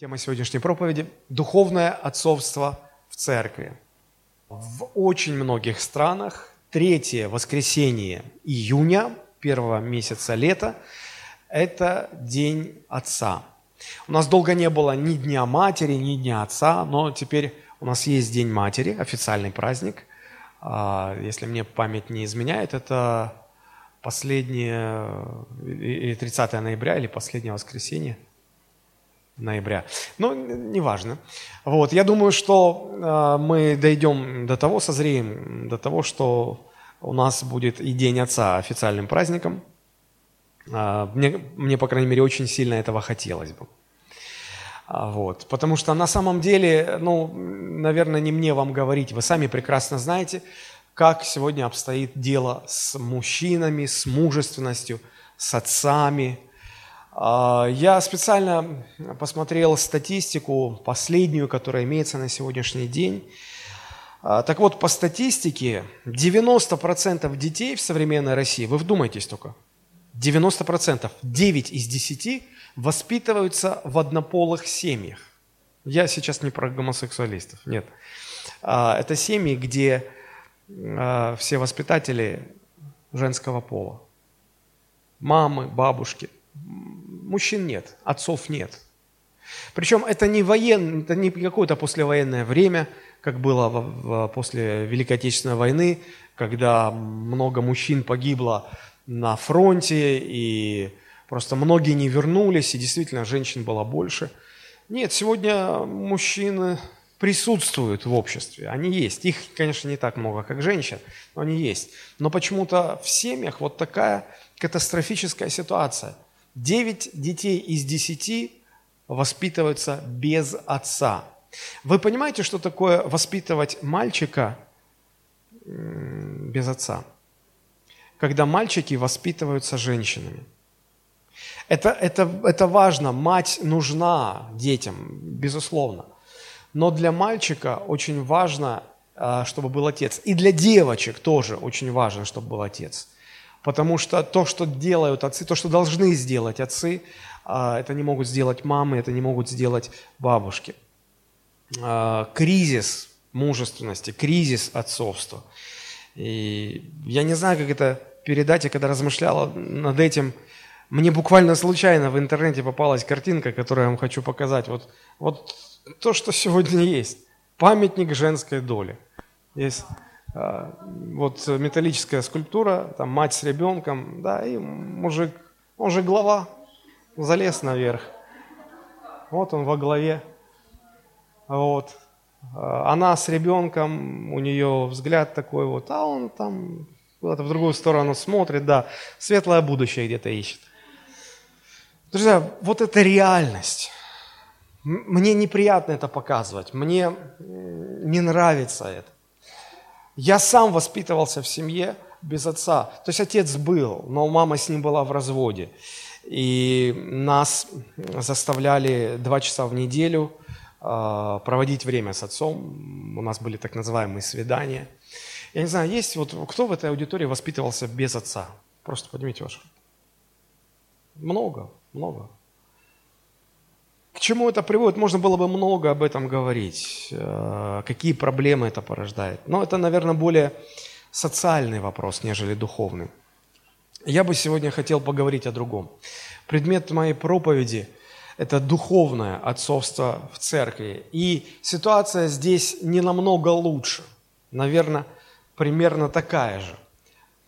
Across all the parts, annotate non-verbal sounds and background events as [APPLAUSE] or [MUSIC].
Тема сегодняшней проповеди – духовное отцовство в церкви. В очень многих странах третье воскресенье июня, первого месяца лета, это День Отца. У нас долго не было ни Дня Матери, ни Дня Отца, но теперь у нас есть День Матери, официальный праздник. А, если мне память не изменяет, это последнее, или 30 ноября, или последнее воскресенье – ноября. Но неважно. Вот, я думаю, что э, мы дойдем до того, созреем, до того, что у нас будет и День Отца официальным праздником. Э, мне, мне, по крайней мере, очень сильно этого хотелось бы. А, вот, потому что на самом деле, ну, наверное, не мне вам говорить, вы сами прекрасно знаете, как сегодня обстоит дело с мужчинами, с мужественностью, с отцами, я специально посмотрел статистику, последнюю, которая имеется на сегодняшний день. А, так вот, по статистике, 90% детей в современной России, вы вдумайтесь только, 90%, 9 из 10 воспитываются в однополых семьях. Я сейчас не про гомосексуалистов, нет. А, это семьи, где все воспитатели женского пола. Мамы, бабушки – мужчин нет, отцов нет. Причем это не воен, это не какое-то послевоенное время, как было в, в, после Великой Отечественной войны, когда много мужчин погибло на фронте, и просто многие не вернулись, и действительно женщин было больше. Нет, сегодня мужчины присутствуют в обществе, они есть. Их, конечно, не так много, как женщин, но они есть. Но почему-то в семьях вот такая катастрофическая ситуация – Девять детей из десяти воспитываются без отца. Вы понимаете, что такое воспитывать мальчика без отца? Когда мальчики воспитываются женщинами. Это, это, это важно, мать нужна детям, безусловно. Но для мальчика очень важно, а, чтобы был отец. И для девочек тоже очень важно, чтобы был отец. Потому что то, что делают отцы, то, что должны сделать отцы, а, это не могут сделать мамы, это не могут сделать бабушки. А, кризис мужественности, кризис отцовства. И я не знаю, как это передать, я когда размышляла над этим, мне буквально случайно в интернете попалась картинка, которую я вам хочу показать. Вот, вот то, что сегодня есть. Памятник женской доли. Есть вот металлическая скульптура, там мать с ребенком, да, и мужик, он же глава, залез наверх. Вот он во главе. Вот. А, она с ребенком, у нее взгляд такой вот, а он там куда-то в другую сторону смотрит, да, светлое будущее где-то ищет. Друзья, вот это реальность. Мне неприятно это показывать, мне не нравится это. Я сам воспитывался в семье без отца. То есть отец был, но мама с ним была в разводе. И нас заставляли два часа в неделю э, проводить время с отцом. У нас были так называемые свидания. Я не знаю, есть вот кто в этой аудитории воспитывался без отца? Просто поднимите вашу. Много, много. Чему это приводит? Можно было бы много об этом говорить, э, какие проблемы это порождает. Но это, наверное, более социальный вопрос, нежели духовный. Я бы сегодня хотел поговорить о другом. Предмет моей проповеди – это духовное отцовство в церкви. И ситуация здесь не намного лучше. Наверное, примерно такая же.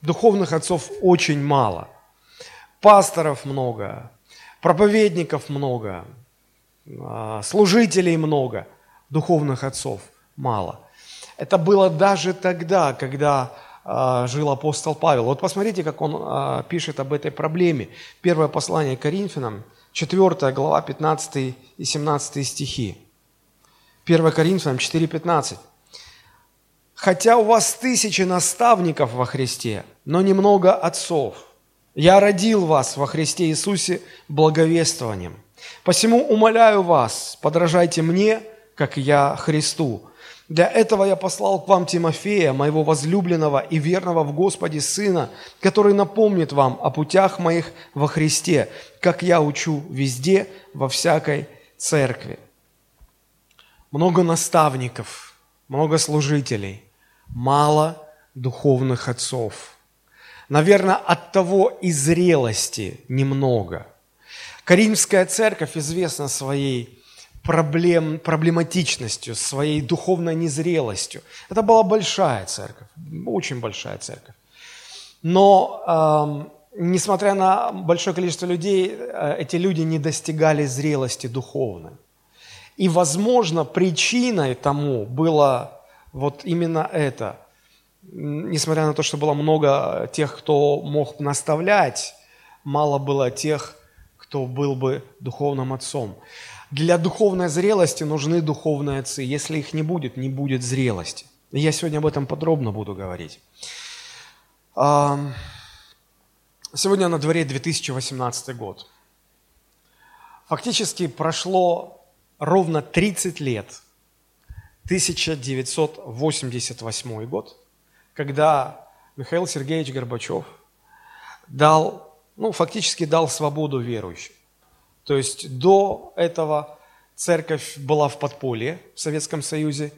Духовных отцов очень мало. Пасторов много, проповедников много, служителей много, духовных отцов мало. Это было даже тогда, когда а, жил апостол Павел. Вот посмотрите, как он а, пишет об этой проблеме. Первое послание Коринфянам, 4 глава, 15 и 17 стихи. 1 Коринфянам 4,15. «Хотя у вас тысячи наставников во Христе, но немного отцов. Я родил вас во Христе Иисусе благовествованием, Посему умоляю вас, подражайте мне, как я Христу. Для этого я послал к вам Тимофея, моего возлюбленного и верного в Господе Сына, который напомнит вам о путях моих во Христе, как я учу везде, во всякой церкви. Много наставников, много служителей, мало духовных отцов. Наверное, от того и зрелости немного. Каримская церковь известна своей проблем, проблематичностью, своей духовной незрелостью. Это была большая церковь, очень большая церковь. Но, э, несмотря на большое количество людей, э, эти люди не достигали зрелости духовной. И, возможно, причиной тому было вот именно это. Несмотря на то, что было много тех, кто мог наставлять, мало было тех, кто был бы духовным отцом. Для духовной зрелости нужны духовные отцы. Если их не будет, не будет зрелости. Я сегодня об этом подробно буду говорить. Сегодня на дворе 2018 год. Фактически прошло ровно 30 лет, 1988 год, когда Михаил Сергеевич Горбачев дал, ну, фактически дал свободу верующим. То есть до этого церковь была в подполье в Советском Союзе.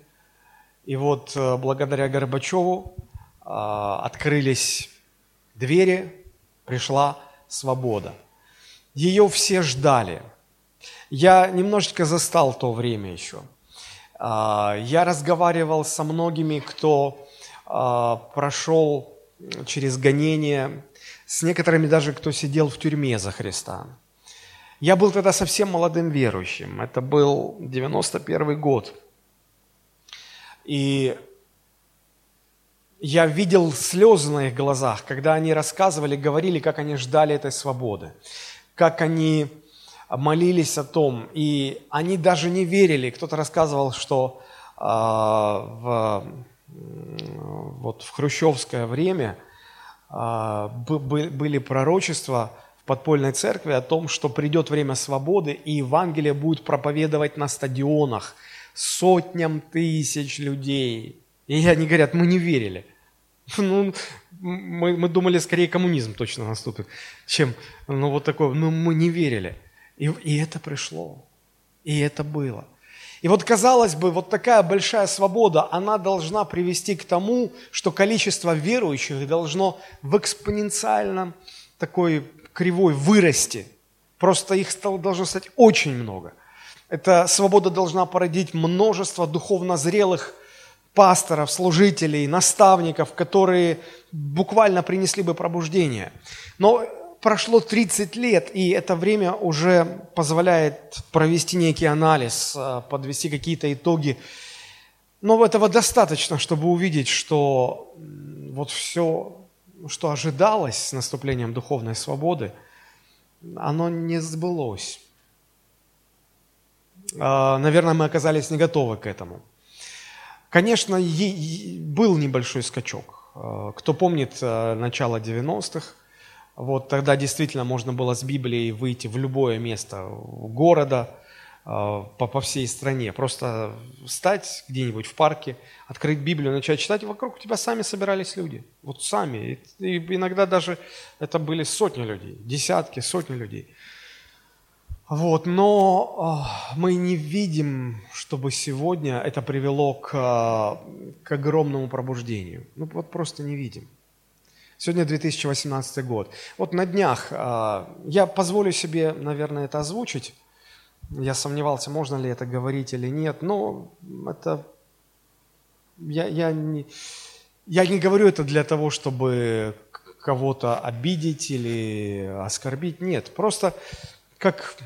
И вот э, благодаря Горбачеву э, открылись двери, пришла свобода. Ее все ждали. Я немножечко застал то время еще. Э, я разговаривал со многими, кто прошел через гонение, с некоторыми даже, кто сидел в тюрьме за Христа. Я был тогда совсем молодым верующим. Это был 91 год. И я видел слезы на их глазах, когда они рассказывали, говорили, как они ждали этой свободы, как они молились о том, и они даже не верили. Кто-то рассказывал, что э, в, вот в хрущевское время были пророчества подпольной церкви о том, что придет время свободы, и Евангелие будет проповедовать на стадионах сотням тысяч людей. И они говорят, мы не верили. [LAUGHS] Ну, мы, мы думали, скорее коммунизм точно наступит, чем ну, вот такое. Но мы не верили. И, и это пришло. И это было. И вот, казалось бы, вот такая большая свобода, она должна привести к тому, что количество верующих должно в экспоненциальном такой кривой вырасти. Просто их стало, должно стать очень много. Эта свобода должна породить множество духовно зрелых пасторов, служителей, наставников, которые буквально принесли бы пробуждение. Но прошло 30 лет, и это время уже позволяет провести некий анализ, э, подвести какие-то итоги. Но этого достаточно, чтобы увидеть, что вот все что ожидалось с наступлением духовной свободы, оно не сбылось. А, наверное, мы оказались не готовы к этому. Конечно, был небольшой скачок. А, кто помнит а, начало 90-х, вот тогда действительно можно было с Библией выйти в любое место города, по, по всей стране. Просто встать где-нибудь в парке, открыть Библию, начать читать, и вокруг тебя сами собирались люди. Вот сами. И иногда даже это были сотни людей, десятки, сотни людей. Вот, но э, мы не видим, чтобы сегодня это привело к, к огромному пробуждению. Ну вот просто не видим. Сегодня 2018 год. Вот на днях э, я позволю себе, наверное, это озвучить. Я сомневался, можно ли это говорить или нет, но это... Я, я, не, я не говорю это для того, чтобы кого-то обидеть или оскорбить. Нет, просто как,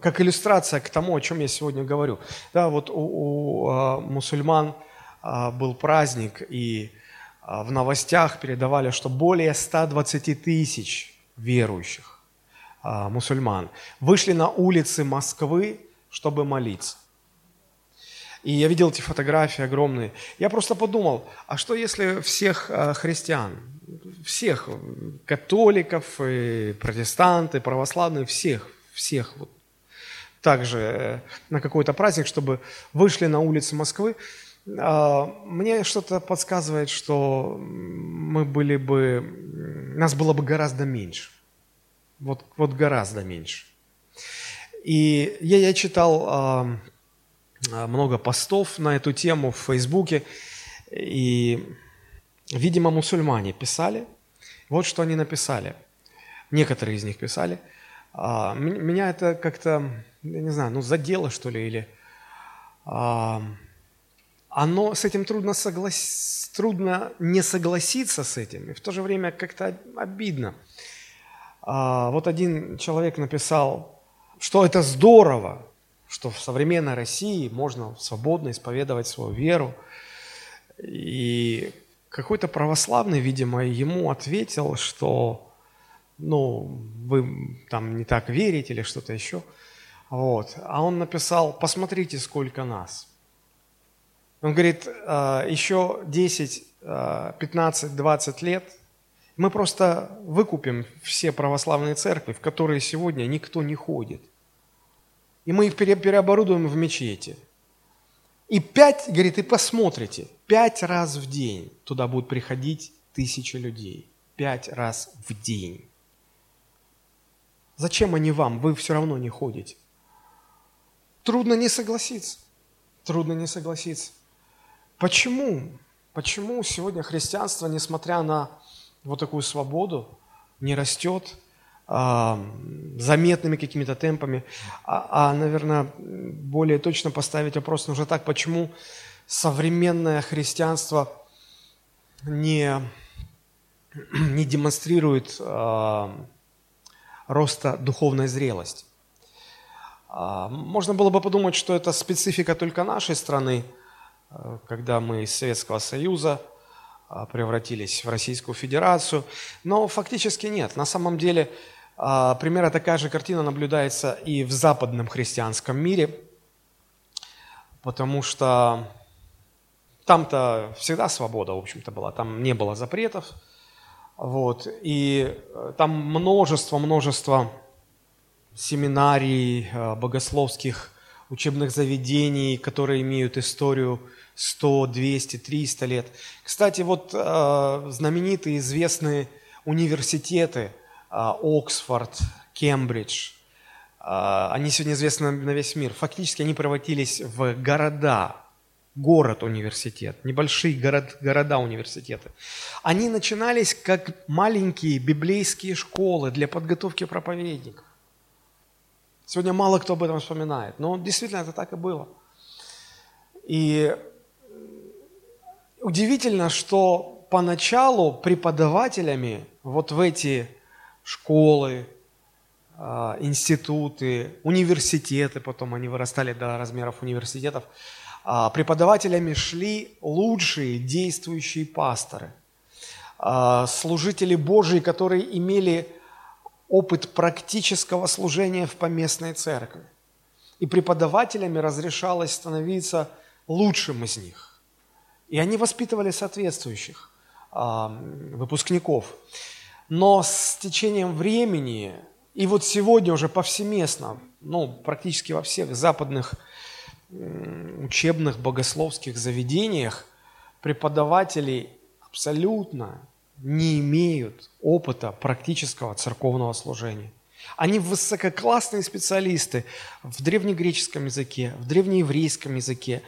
как иллюстрация к тому, о чем я сегодня говорю. Да, вот у, у а, мусульман а, был праздник, и а, в новостях передавали, что более 120 тысяч верующих а, мусульман, вышли на улицы Москвы, чтобы молиться. И я видел эти фотографии огромные. Я просто подумал, а что если всех а, христиан, всех католиков, и протестанты, православные, всех, всех вот также э, на какой-то праздник, чтобы вышли на улицы Москвы, а, мне что-то подсказывает, что мы были бы, нас было бы гораздо меньше. Вот, вот гораздо меньше. И я, я читал э, много постов на эту тему в Фейсбуке, и, видимо, мусульмане писали. Вот что они написали. Некоторые из них писали. А, меня это как-то, я не знаю, ну задело, что ли, или... А, оно, с этим трудно, соглас... трудно не согласиться с этим, и в то же время как-то обидно. А, вот один человек написал, что это здорово, что в современной России можно свободно исповедовать свою веру. И какой-то православный, видимо, ему ответил, что ну, вы там не так верите или что-то еще. Вот. А он написал, посмотрите, сколько нас – он говорит, «А, еще 10, 15, 20 лет мы просто выкупим все православные церкви, в которые сегодня никто не ходит. И мы их переоборудуем в мечети. И пять, говорит, и посмотрите, пять раз в день туда будут приходить тысячи людей. Пять раз в день. Зачем они вам? Вы все равно не ходите. Трудно не согласиться. Трудно не согласиться. Почему? Почему сегодня христианство, несмотря на вот такую свободу, не растет а, заметными какими-то темпами? А, а, наверное, более точно поставить вопрос нужно так, почему современное христианство не, не демонстрирует а, роста духовной зрелости? А, можно было бы подумать, что это специфика только нашей страны – когда мы из Советского Союза а, превратились в Российскую Федерацию. Но фактически нет. На самом деле а, примерно такая же картина наблюдается и в западном христианском мире, потому что там-то всегда свобода, в общем-то, была. Там не было запретов. Вот. И э, там множество, множество семинарий, э, богословских учебных заведений, которые имеют историю 100, 200, 300 лет. Кстати, вот э, знаменитые известные университеты э, Оксфорд, Кембридж, э, они сегодня известны на весь мир. Фактически они превратились в города, город-университет, небольшие город, города-университеты. Они начинались как маленькие библейские школы для подготовки проповедников. Сегодня мало кто об этом вспоминает, но действительно это так и было. И удивительно, что поначалу преподавателями вот в эти школы, а, институты, университеты, потом они вырастали до размеров университетов, а, преподавателями шли лучшие действующие пасторы, а, служители Божии, которые имели опыт практического служения в поместной церкви. И преподавателями разрешалось становиться лучшим из них. И они воспитывали соответствующих а, выпускников. Но с течением времени, и вот сегодня уже повсеместно, ну, практически во всех западных учебных богословских заведениях преподаватели абсолютно не имеют опыта практического церковного служения. Они высококлассные специалисты в древнегреческом языке, в древнееврейском языке.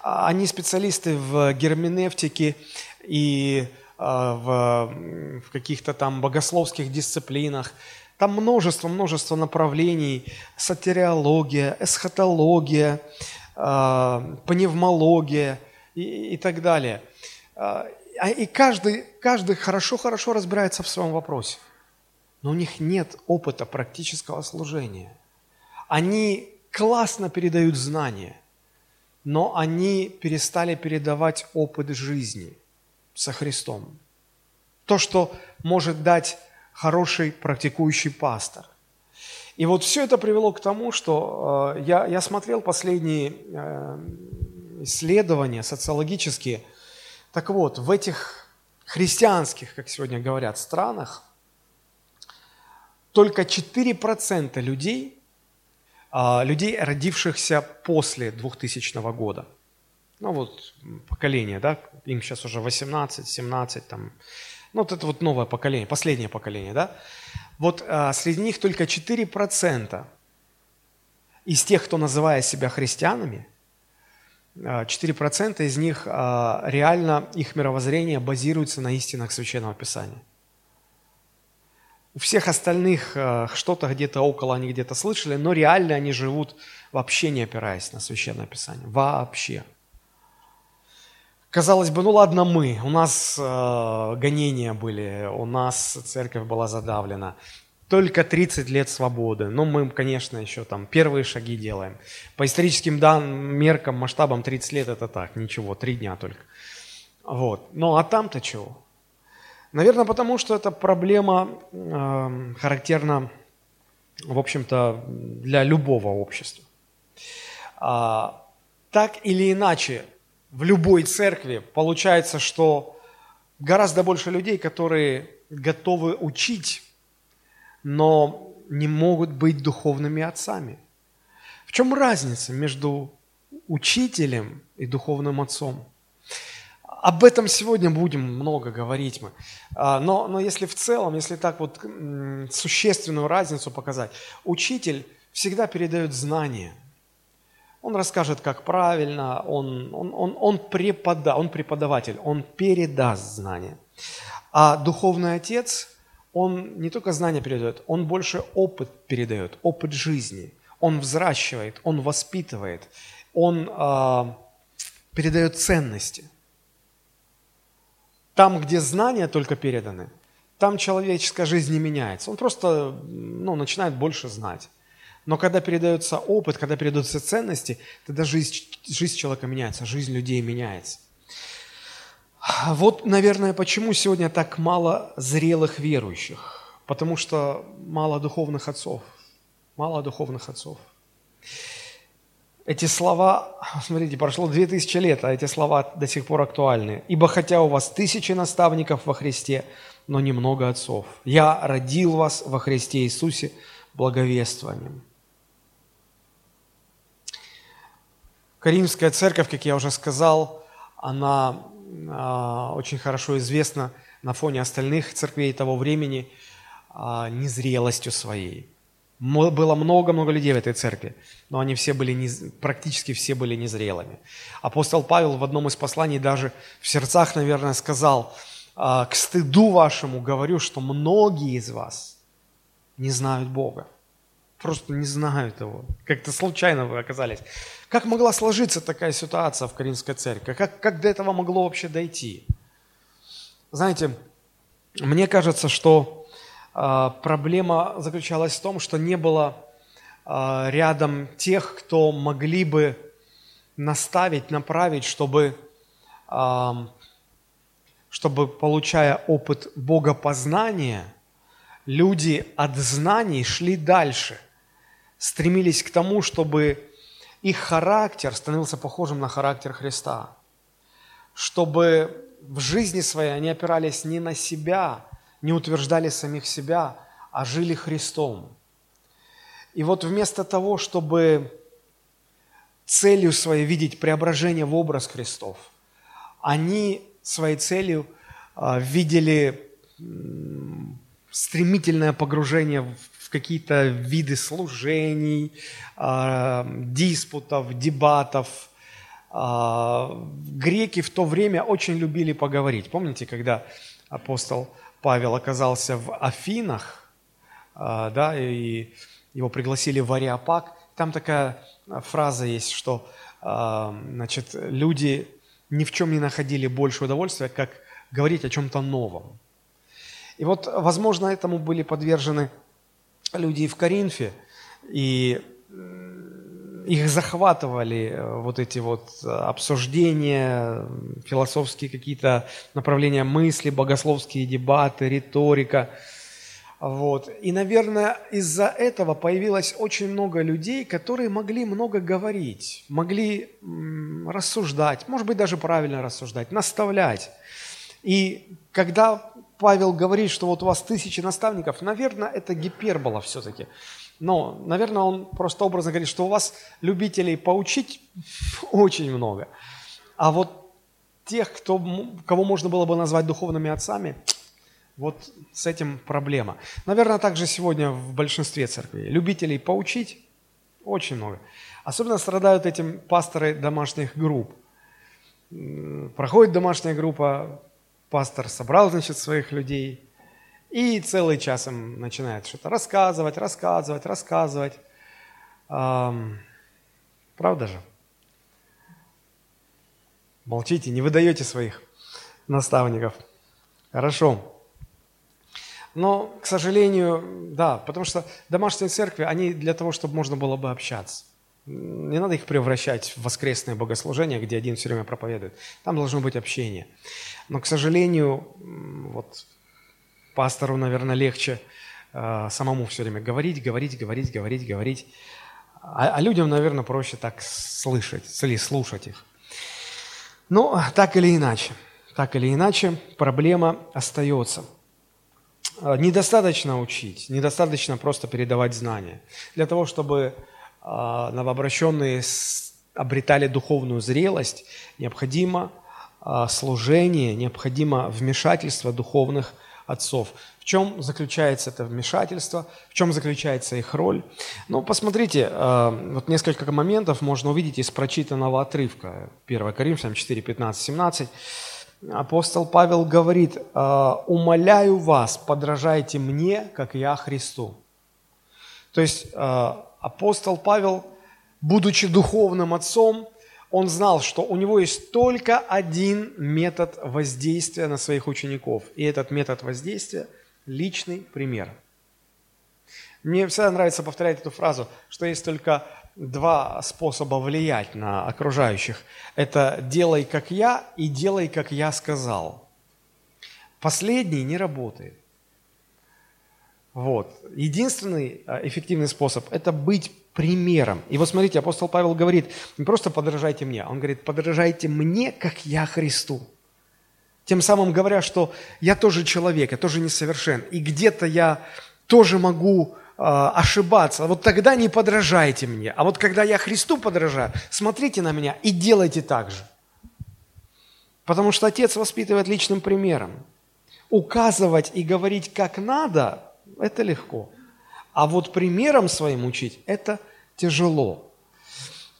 А, они специалисты в герменевтике и а, в, в каких-то там богословских дисциплинах. Там множество, множество направлений. Сатериология, эсхатология, а, пневмология и, и так далее. И каждый, каждый хорошо-хорошо разбирается в своем вопросе но у них нет опыта практического служения. Они классно передают знания, но они перестали передавать опыт жизни со Христом. То, что может дать хороший практикующий пастор. И вот все это привело к тому, что э, я, я смотрел последние э, исследования социологические. Так вот, в этих христианских, как сегодня говорят, странах только 4% людей, а, людей, родившихся после 2000 года, ну вот поколение, да, им сейчас уже 18, 17, там, ну вот это вот новое поколение, последнее поколение, да, вот а, среди них только 4% из тех, кто называет себя христианами, 4% из них реально, их мировоззрение базируется на истинах Священного Писания. У всех остальных что-то где-то около они где-то слышали, но реально они живут вообще не опираясь на Священное Писание. Вообще. Казалось бы, ну ладно мы, у нас э, гонения были, у нас церковь была задавлена, только 30 лет свободы. Ну, мы, конечно, еще там первые шаги делаем. По историческим данным, меркам, масштабам 30 лет это так, ничего, три дня только. Вот. Ну, а там-то чего? Наверное, потому что эта проблема э, характерна, в общем-то, для любого общества. А, так или иначе, в любой церкви получается, что гораздо больше людей, которые готовы учить, но не могут быть духовными отцами. В чем разница между учителем и духовным отцом? Об этом сегодня будем много говорить мы. А, но, но если в целом, если так вот существенную разницу показать, учитель всегда передает знания – он расскажет, как правильно, он, он, он, он, препода, он преподаватель, он передаст знания. А духовный отец, он не только знания передает, он больше опыт передает, опыт жизни. Он взращивает, он воспитывает, он э, передает ценности. Там, где знания только переданы, там человеческая жизнь не меняется. Он просто ну, начинает больше знать. Но когда передается опыт, когда передаются ценности, тогда жизнь, жизнь человека меняется, жизнь людей меняется. Вот, наверное, почему сегодня так мало зрелых верующих. Потому что мало духовных отцов. Мало духовных отцов. Эти слова, смотрите, прошло две тысячи лет, а эти слова до сих пор актуальны. «Ибо хотя у вас тысячи наставников во Христе, но немного отцов. Я родил вас во Христе Иисусе благовествованием». Каримская церковь, как я уже сказал, она очень хорошо известна на фоне остальных церквей того времени э, незрелостью своей. Было много-много людей в этой церкви, но они все были, не, практически все были незрелыми. Апостол Павел в одном из посланий даже в сердцах, наверное, сказал, э, «К стыду вашему говорю, что многие из вас не знают Бога» просто не знают его. Как-то случайно вы оказались. Как могла сложиться такая ситуация в Каринской церкви? Как, как до этого могло вообще дойти? Знаете, мне кажется, что э, проблема заключалась в том, что не было э, рядом тех, кто могли бы наставить, направить, чтобы, э, чтобы получая опыт богопознания, люди от знаний шли дальше – стремились к тому, чтобы их характер становился похожим на характер Христа, чтобы в жизни своей они опирались не на себя, не утверждали самих себя, а жили Христом. И вот вместо того, чтобы целью своей видеть преображение в образ Христов, они своей целью а, видели стремительное погружение в в какие-то виды служений, э, диспутов, дебатов. Э, греки в то время очень любили поговорить. Помните, когда апостол Павел оказался в Афинах, э, да, и его пригласили в Ариапак, там такая фраза есть, что значит, люди ни в чем не находили больше удовольствия, как говорить о чем-то новом. И вот, возможно, этому были подвержены люди в Коринфе, и их захватывали э, вот эти вот э, обсуждения, философские какие-то направления мысли, богословские дебаты, риторика. Вот. И, наверное, из-за этого появилось очень много людей, которые могли много говорить, могли рассуждать, может быть, даже правильно рассуждать, наставлять. И когда Павел говорит, что вот у вас тысячи наставников, наверное, это гипербола все-таки. Но, наверное, он просто образно говорит, что у вас любителей поучить [LAUGHS] очень много. А вот тех, кто, кого можно было бы назвать духовными отцами, [TSK] вот с этим проблема. Наверное, также сегодня в большинстве церквей. Любителей поучить очень много. Особенно страдают этим пасторы домашних групп. Проходит домашняя группа, пастор собрал, значит, своих людей, и целый час им начинает что-то рассказывать, рассказывать, рассказывать. Эм, правда же? Молчите, не выдаете своих наставников. Хорошо. Но, к сожалению, да, потому что домашние церкви, они для того, чтобы можно было бы общаться. Не надо их превращать в воскресное богослужение, где один все время проповедует. Там должно быть общение. Но, к сожалению, вот пастору, наверное, легче э, самому все время говорить, говорить, говорить, говорить, говорить. А, а людям, наверное, проще так слышать, или слушать их. Но так или иначе, так или иначе, проблема остается. Э, недостаточно учить, недостаточно просто передавать знания. Для того, чтобы новообращенные обретали духовную зрелость, необходимо э, служение, необходимо вмешательство духовных отцов. В чем заключается это вмешательство, в чем заключается их роль? Ну, посмотрите, э, вот несколько моментов можно увидеть из прочитанного отрывка. 1 Коринфянам 4, 15, 17. Апостол Павел говорит, «Э, «Умоляю вас, подражайте мне, как я Христу». То есть апостол Павел, будучи духовным отцом, он знал, что у него есть только один метод воздействия на своих учеников. И этот метод воздействия – личный пример. Мне всегда нравится повторять эту фразу, что есть только два способа влиять на окружающих. Это «делай, как я» и «делай, как я сказал». Последний не работает. Вот. Единственный а, эффективный способ – это быть примером. И вот смотрите, апостол Павел говорит, не просто подражайте мне, он говорит, подражайте мне, как я Христу. Тем самым говоря, что я тоже человек, я тоже несовершен, и где-то я тоже могу э, ошибаться. Вот тогда не подражайте мне. А вот когда я Христу подражаю, смотрите на меня и делайте так же. Потому что Отец воспитывает личным примером. Указывать и говорить, как надо, это легко. А вот примером своим учить – это тяжело.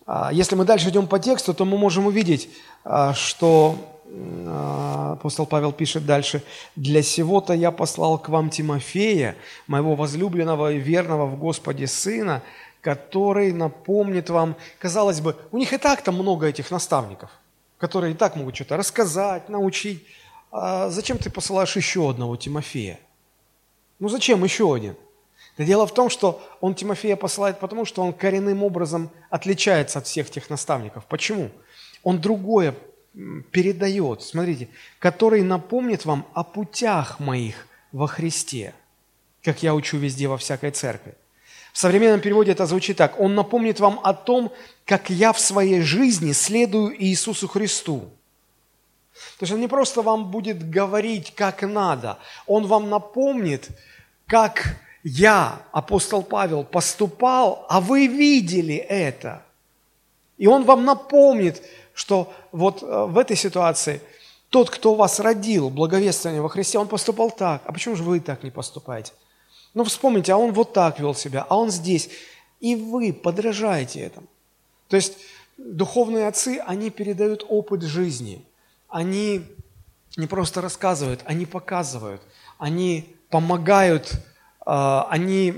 А, если мы дальше идем по тексту, то мы можем увидеть, а, что а, апостол Павел пишет дальше, «Для сего-то я послал к вам Тимофея, моего возлюбленного и верного в Господе сына, который напомнит вам...» Казалось бы, у них и так там много этих наставников, которые и так могут что-то рассказать, научить. А зачем ты посылаешь еще одного Тимофея? Ну зачем еще один? Да дело в том, что он Тимофея посылает потому, что он коренным образом отличается от всех тех наставников. Почему? Он другое передает, смотрите, который напомнит вам о путях моих во Христе, как я учу везде во всякой церкви. В современном переводе это звучит так. Он напомнит вам о том, как я в своей жизни следую Иисусу Христу. То есть он не просто вам будет говорить, как надо, он вам напомнит, как я, апостол Павел, поступал, а вы видели это. И он вам напомнит, что вот э, в этой ситуации тот, кто вас родил, благовествование во Христе, он поступал так. А почему же вы так не поступаете? Ну, вспомните, а он вот так вел себя, а он здесь. И вы подражаете этому. То есть духовные отцы, они передают опыт жизни. Они не просто рассказывают, они показывают, они помогают а, они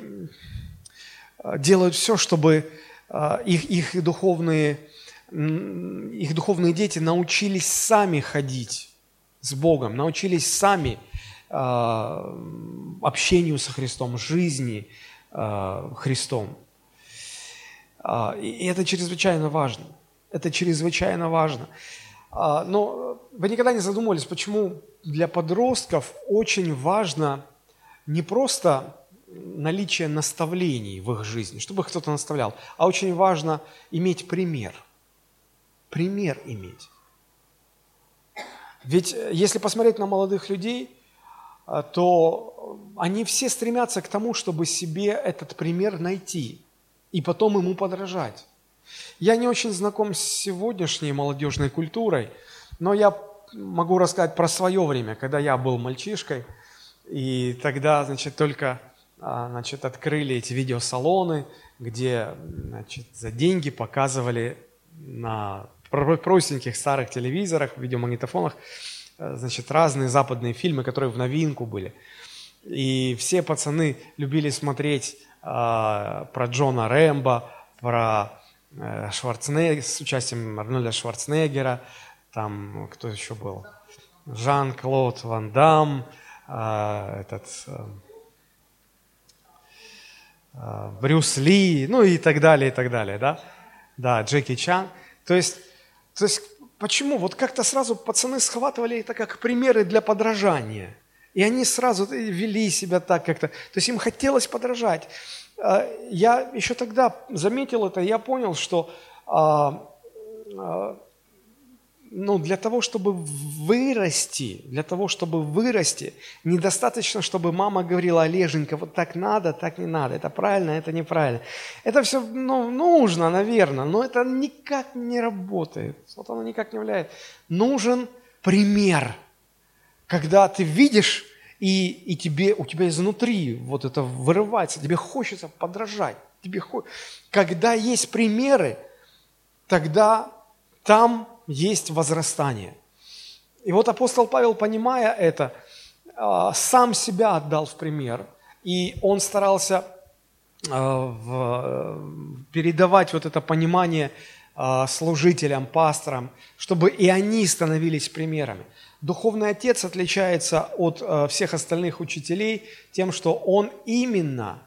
а, делают все, чтобы а, их, их, духовные, их духовные дети научились сами ходить с Богом, научились сами общению со Христом, жизни Христом. И это чрезвычайно важно. Это чрезвычайно важно. Но вы никогда не задумывались, почему для подростков очень важно не просто наличие наставлений в их жизни, чтобы их кто-то наставлял, а очень важно иметь пример. Пример иметь. Ведь э, если посмотреть на молодых людей, э, то они все стремятся к тому, чтобы себе этот пример найти и потом ему подражать. Я не очень знаком с сегодняшней молодежной культурой, но я могу рассказать про свое время, когда я был мальчишкой, и тогда, значит, только а, значит, открыли эти видеосалоны, где значит, за деньги показывали на простеньких старых телевизорах, видеомагнитофонах, э, значит, разные западные фильмы, которые в новинку были. И все пацаны любили смотреть э, про Джона Рэмбо, про э, Шварценеггера, с участием Арнольда Шварценеггера, там кто еще был? Жан-Клод Ван Дам, э, этот... Э Брюс Ли, ну и так далее, и так далее, да? Да, Джеки Чан. То есть то есть почему? Вот как-то сразу пацаны схватывали это как примеры для подражания. И они сразу вели себя так как-то. То есть им хотелось подражать. А, я еще тогда заметил это, я понял, что а, а, ну, для того, чтобы вырасти, для того, чтобы вырасти, недостаточно, чтобы мама говорила, Олеженька, вот так надо, так не надо, это правильно, это неправильно. Это все ну, нужно, наверное, но это никак не работает. Вот оно никак не влияет. Нужен пример, когда ты видишь, и, и тебе, у тебя изнутри вот это вырывается, тебе хочется подражать. Тебе хо... Когда есть примеры, тогда там есть возрастание. И вот апостол Павел, понимая это, а, сам себя отдал в пример, и он старался а, передавать вот это понимание а, служителям, пасторам, чтобы и они становились примерами. Духовный отец отличается от всех остальных учителей тем, что он именно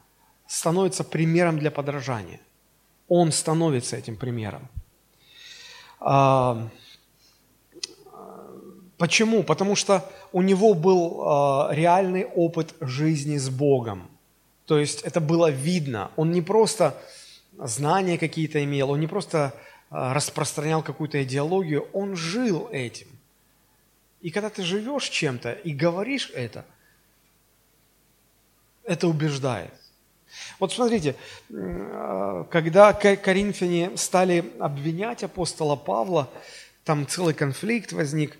становится примером для подражания. Он становится этим примером. Почему? Потому что у него был реальный опыт жизни с Богом. То есть это было видно. Он не просто знания какие-то имел, он не просто распространял какую-то идеологию, он жил этим. И когда ты живешь чем-то и говоришь это, это убеждает. Вот смотрите, когда коринфяне стали обвинять апостола Павла, там целый конфликт возник,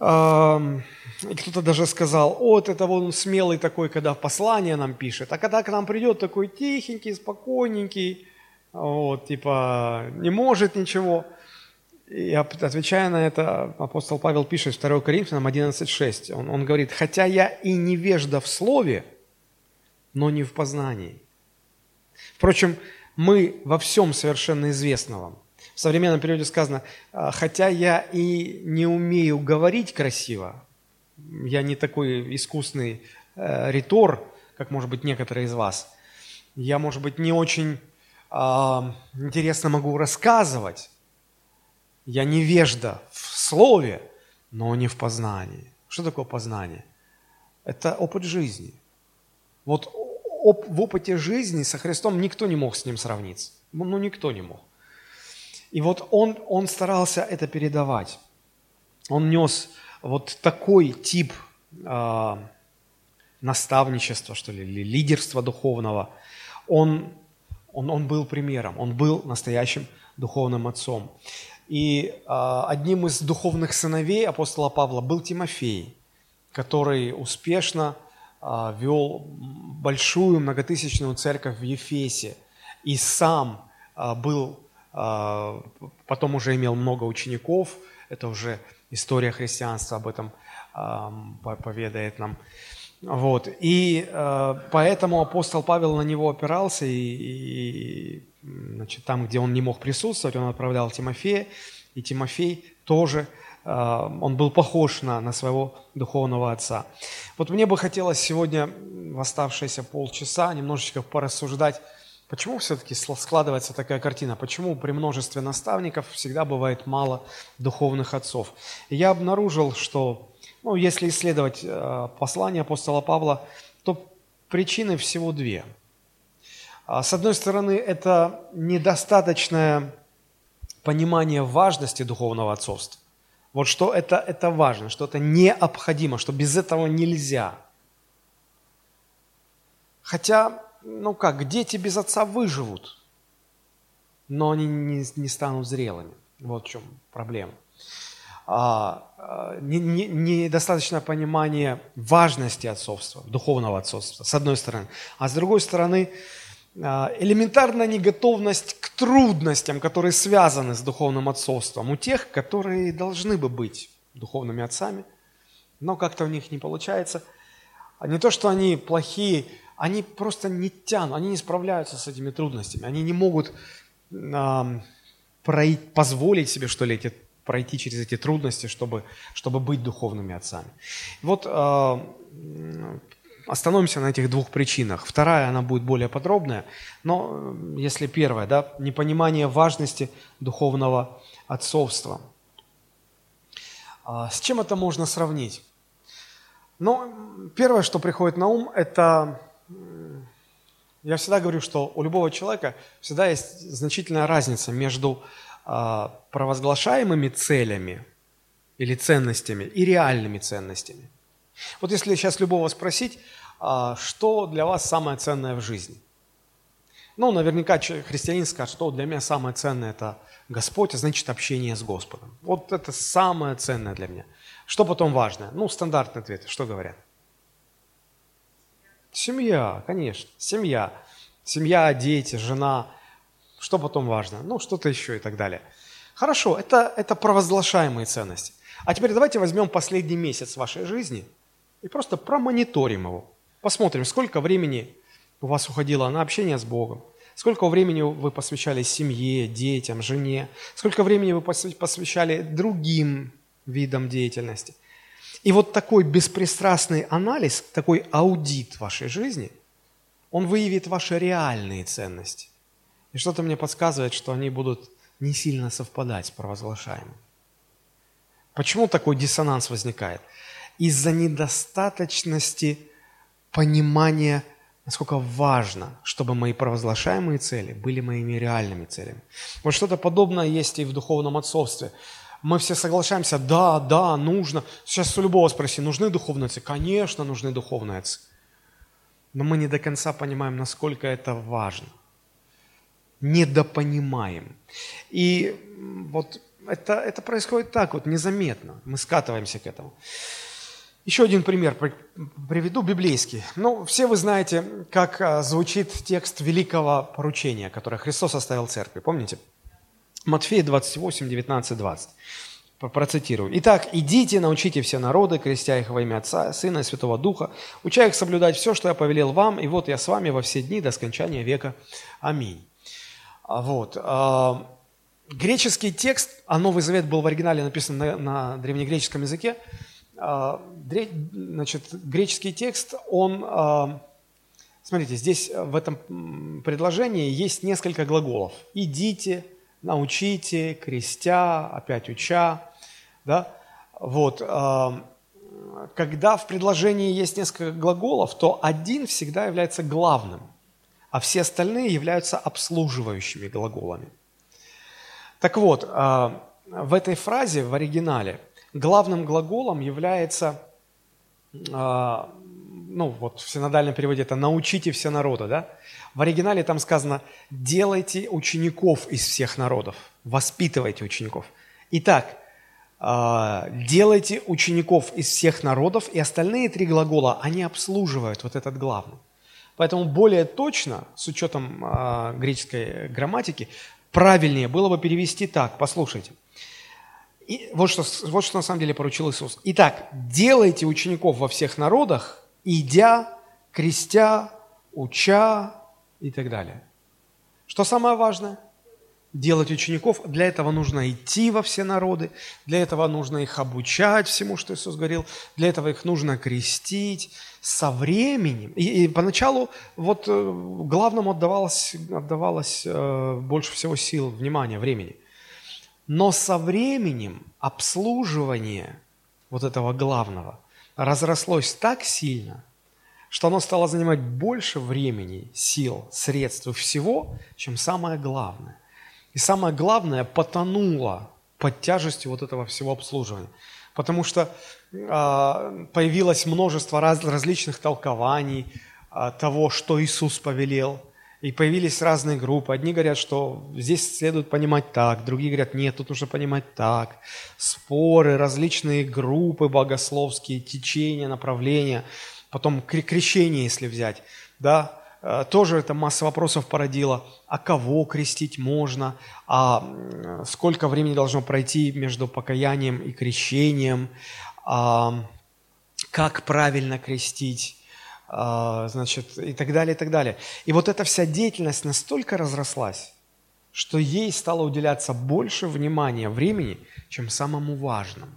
и кто-то даже сказал, вот это вот он смелый такой, когда послание нам пишет, а когда к нам придет такой тихенький, спокойненький, вот, типа, не может ничего. И отвечая на это, апостол Павел пишет 2 Коринфянам 11.6. Он, он говорит, хотя я и невежда в слове, но не в познании. Впрочем, мы во всем совершенно известны вам. В современном периоде сказано, «А, хотя я и не умею говорить красиво, я не такой искусный э, ритор, как, может быть, некоторые из вас, я, может быть, не очень э, интересно могу рассказывать, я невежда в слове, но не в познании. Что такое познание? Это опыт жизни. Вот оп, в опыте жизни со Христом никто не мог с ним сравниться. Ну, ну, никто не мог. И вот он, он старался это передавать. Он нес вот такой тип э, наставничества, что ли, или лидерства духовного. Он, он, он был примером, он был настоящим духовным отцом. И э, одним из духовных сыновей апостола Павла был Тимофей, который успешно а, вел большую многотысячную церковь в Ефесе и сам а, был, а, потом уже имел много учеников, это уже история христианства об этом поведает нам. Вот. И поэтому апостол Павел на него опирался, и, и значит, там, где он не мог присутствовать, он отправлял Тимофея, и Тимофей тоже а, он был похож на, на своего духовного отца. Вот мне бы хотелось сегодня в оставшиеся полчаса немножечко порассуждать, почему все-таки складывается такая картина, почему при множестве наставников всегда бывает мало духовных отцов. И я обнаружил, что ну, если исследовать э, послание апостола Павла, то причины всего две. А, с одной стороны, это недостаточное понимание важности духовного отцовства. Вот что это, это важно, что это необходимо, что без этого нельзя. Хотя, ну как, дети без отца выживут, но они не, не станут зрелыми. Вот в чем проблема. недостаточное понимание важности отцовства, духовного отцовства, с одной стороны. А с другой стороны, а, элементарная неготовность к трудностям, которые связаны с духовным отцовством у тех, которые должны бы быть духовными отцами, но как-то у них не получается. А не то, что они плохие, они просто не тянут, они не справляются с этими трудностями, они не могут э, позволить себе, что ли, эти, пройти через эти трудности, чтобы, чтобы быть духовными отцами. Вот э, Остановимся на этих двух причинах. Вторая, она будет более подробная, но э, если первая, да, непонимание важности духовного отцовства. А с чем это можно сравнить? Ну, первое, что приходит на ум, это, я всегда говорю, что у любого человека всегда есть значительная разница между а, провозглашаемыми целями или ценностями и реальными ценностями. Вот если сейчас любого спросить, а, что для вас самое ценное в жизни? Ну, наверняка христианин скажет, что для меня самое ценное – это Господь, а значит общение с Господом. Вот это самое ценное для меня. Что потом важное? Ну, стандартный ответ. Что говорят? Семья, конечно, семья. Семья, дети, жена. Что потом важно? Ну, что-то еще и так далее. Хорошо, это, это провозглашаемые ценности. А теперь давайте возьмем последний месяц вашей жизни – и просто промониторим его. Посмотрим, сколько времени у вас уходило на общение с Богом, сколько времени вы посвящали семье, детям, жене, сколько времени вы посвящали другим видам деятельности. И вот такой беспристрастный анализ, такой аудит вашей жизни, он выявит ваши реальные ценности. И что-то мне подсказывает, что они будут не сильно совпадать с провозглашаемым. Почему такой диссонанс возникает? Из-за недостаточности понимания, насколько важно, чтобы мои провозглашаемые цели были моими реальными целями. Вот что-то подобное есть и в духовном отцовстве. Мы все соглашаемся, да, да, нужно. Сейчас у любого спроси, нужны духовные отцы? Конечно, нужны духовные отцы. Но мы не до конца понимаем, насколько это важно. Недопонимаем. И вот это, это происходит так вот, незаметно. Мы скатываемся к этому. Еще один пример приведу, библейский. Ну, все вы знаете, как а, звучит текст великого поручения, которое Христос оставил церкви. Помните? Матфея 28, 19, 20. Процитирую. «Итак, идите, научите все народы, крестя их во имя Отца, Сына и Святого Духа, уча их соблюдать все, что я повелел вам, и вот я с вами во все дни до скончания века. Аминь». А вот. А, греческий текст, а Новый Завет был в оригинале написан на, на древнегреческом языке, значит, греческий текст, он, а, смотрите, здесь в этом предложении есть несколько глаголов. «Идите», «научите», «крестя», «опять уча». Да? Вот. А, когда в предложении есть несколько глаголов, то один всегда является главным, а все остальные являются обслуживающими глаголами. Так вот, в этой фразе в оригинале – главным глаголом является, а, ну вот в синодальном переводе это «научите все народы», да? В оригинале там сказано «делайте учеников из всех народов», «воспитывайте учеников». Итак, а, делайте учеников из всех народов, и остальные три глагола, они обслуживают вот этот главный. Поэтому более точно, с учетом э, греческой грамматики, правильнее было бы перевести так, послушайте – и вот что, вот что на самом деле поручил Иисус. Итак, делайте учеников во всех народах, идя, крестя, уча и так далее. Что самое важное? Делать учеников. Для этого нужно идти во все народы, для этого нужно их обучать всему, что Иисус говорил, для этого их нужно крестить со временем. И, и поначалу вот э, главному отдавалось, отдавалось э, больше всего сил, внимания, времени – но со временем обслуживание вот этого главного разрослось так сильно, что оно стало занимать больше времени, сил, средств и всего, чем самое главное. И самое главное потонуло под тяжестью вот этого всего обслуживания. Потому что э, появилось множество раз, различных толкований э, того, что Иисус повелел – И появились разные группы. Одни говорят, что здесь следует понимать так, другие говорят, нет, тут нужно понимать так. Споры, различные группы богословские, течения, направления. Потом крещение, если взять, да, э, тоже это масса вопросов породило. А кого крестить можно? А сколько времени должно пройти между покаянием и крещением? А как правильно крестить? А, значит, и так далее, и так далее. И вот эта вся деятельность настолько разрослась, что ей стало уделяться больше внимания, времени, чем самому важному.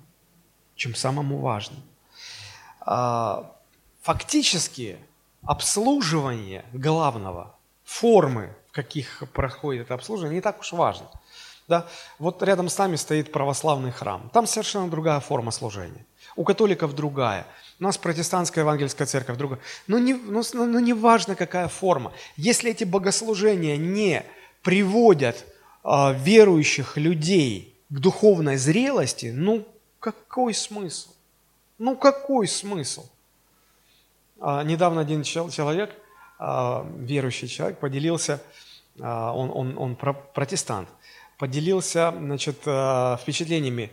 Чем самому важному. А, фактически обслуживание главного, формы, в каких проходит это обслуживание, не так уж важно. Да? Вот рядом с нами стоит православный храм. Там совершенно другая форма служения. У католиков другая – у нас протестантская евангельская церковь, другая. Но не, ну, ну, не важно, какая форма. Если эти богослужения не приводят э, верующих людей к духовной зрелости, ну какой смысл? Ну какой смысл? А, недавно один человек, а, верующий человек, поделился, а, он, он, он протестант, поделился значит, а, впечатлениями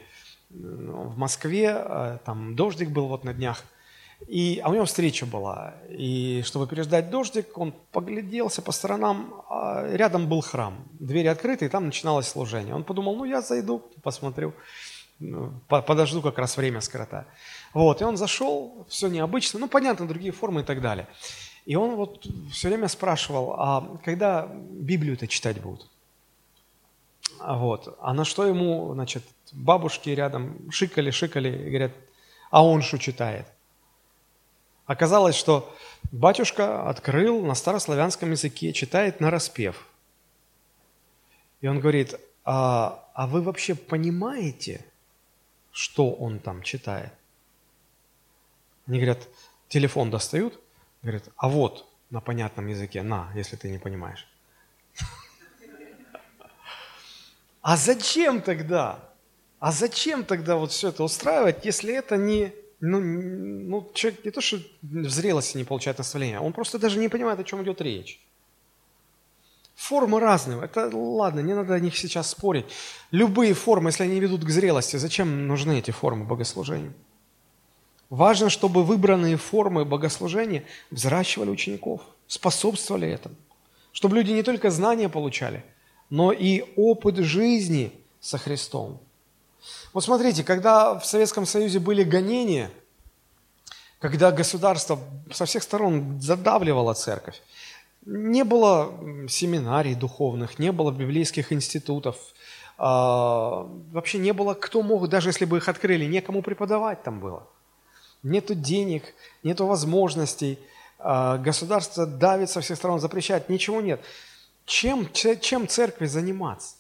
в Москве, а, там дождик был вот на днях – и, а у него встреча была. И чтобы переждать дождик, он погляделся по сторонам. А рядом был храм. Двери открыты, и там начиналось служение. Он подумал, ну я зайду, посмотрю, ну, подожду как раз время скоротаю. Вот, и он зашел, все необычно, ну понятно, другие формы и так далее. И он вот все время спрашивал, а когда Библию-то читать будут? Вот. А на что ему, значит, бабушки рядом шикали, шикали, и говорят, а он что читает? Оказалось, что батюшка открыл на старославянском языке, читает на распев. И он говорит, а, а вы вообще понимаете, что он там читает? Они говорят, телефон достают, говорят, а вот на понятном языке, на, если ты не понимаешь. А зачем тогда? А зачем тогда вот все это устраивать, если это не ну, ну, человек не то, что в зрелости не получает наставления, он просто даже не понимает, о чем идет речь. Формы разные. Это ладно, не надо о них сейчас спорить. Любые формы, если они ведут к зрелости, зачем нужны эти формы богослужения? Важно, чтобы выбранные формы богослужения взращивали учеников, способствовали этому. Чтобы люди не только знания получали, но и опыт жизни со Христом. Вот смотрите, когда в Советском Союзе были гонения, когда государство со всех сторон задавливало церковь, не было семинарий духовных, не было библейских институтов, а, вообще не было, кто мог, даже если бы их открыли, некому преподавать там было. Нету денег, нету возможностей, а, государство давит со всех сторон, запрещает, ничего нет. Чем, чем церкви заниматься?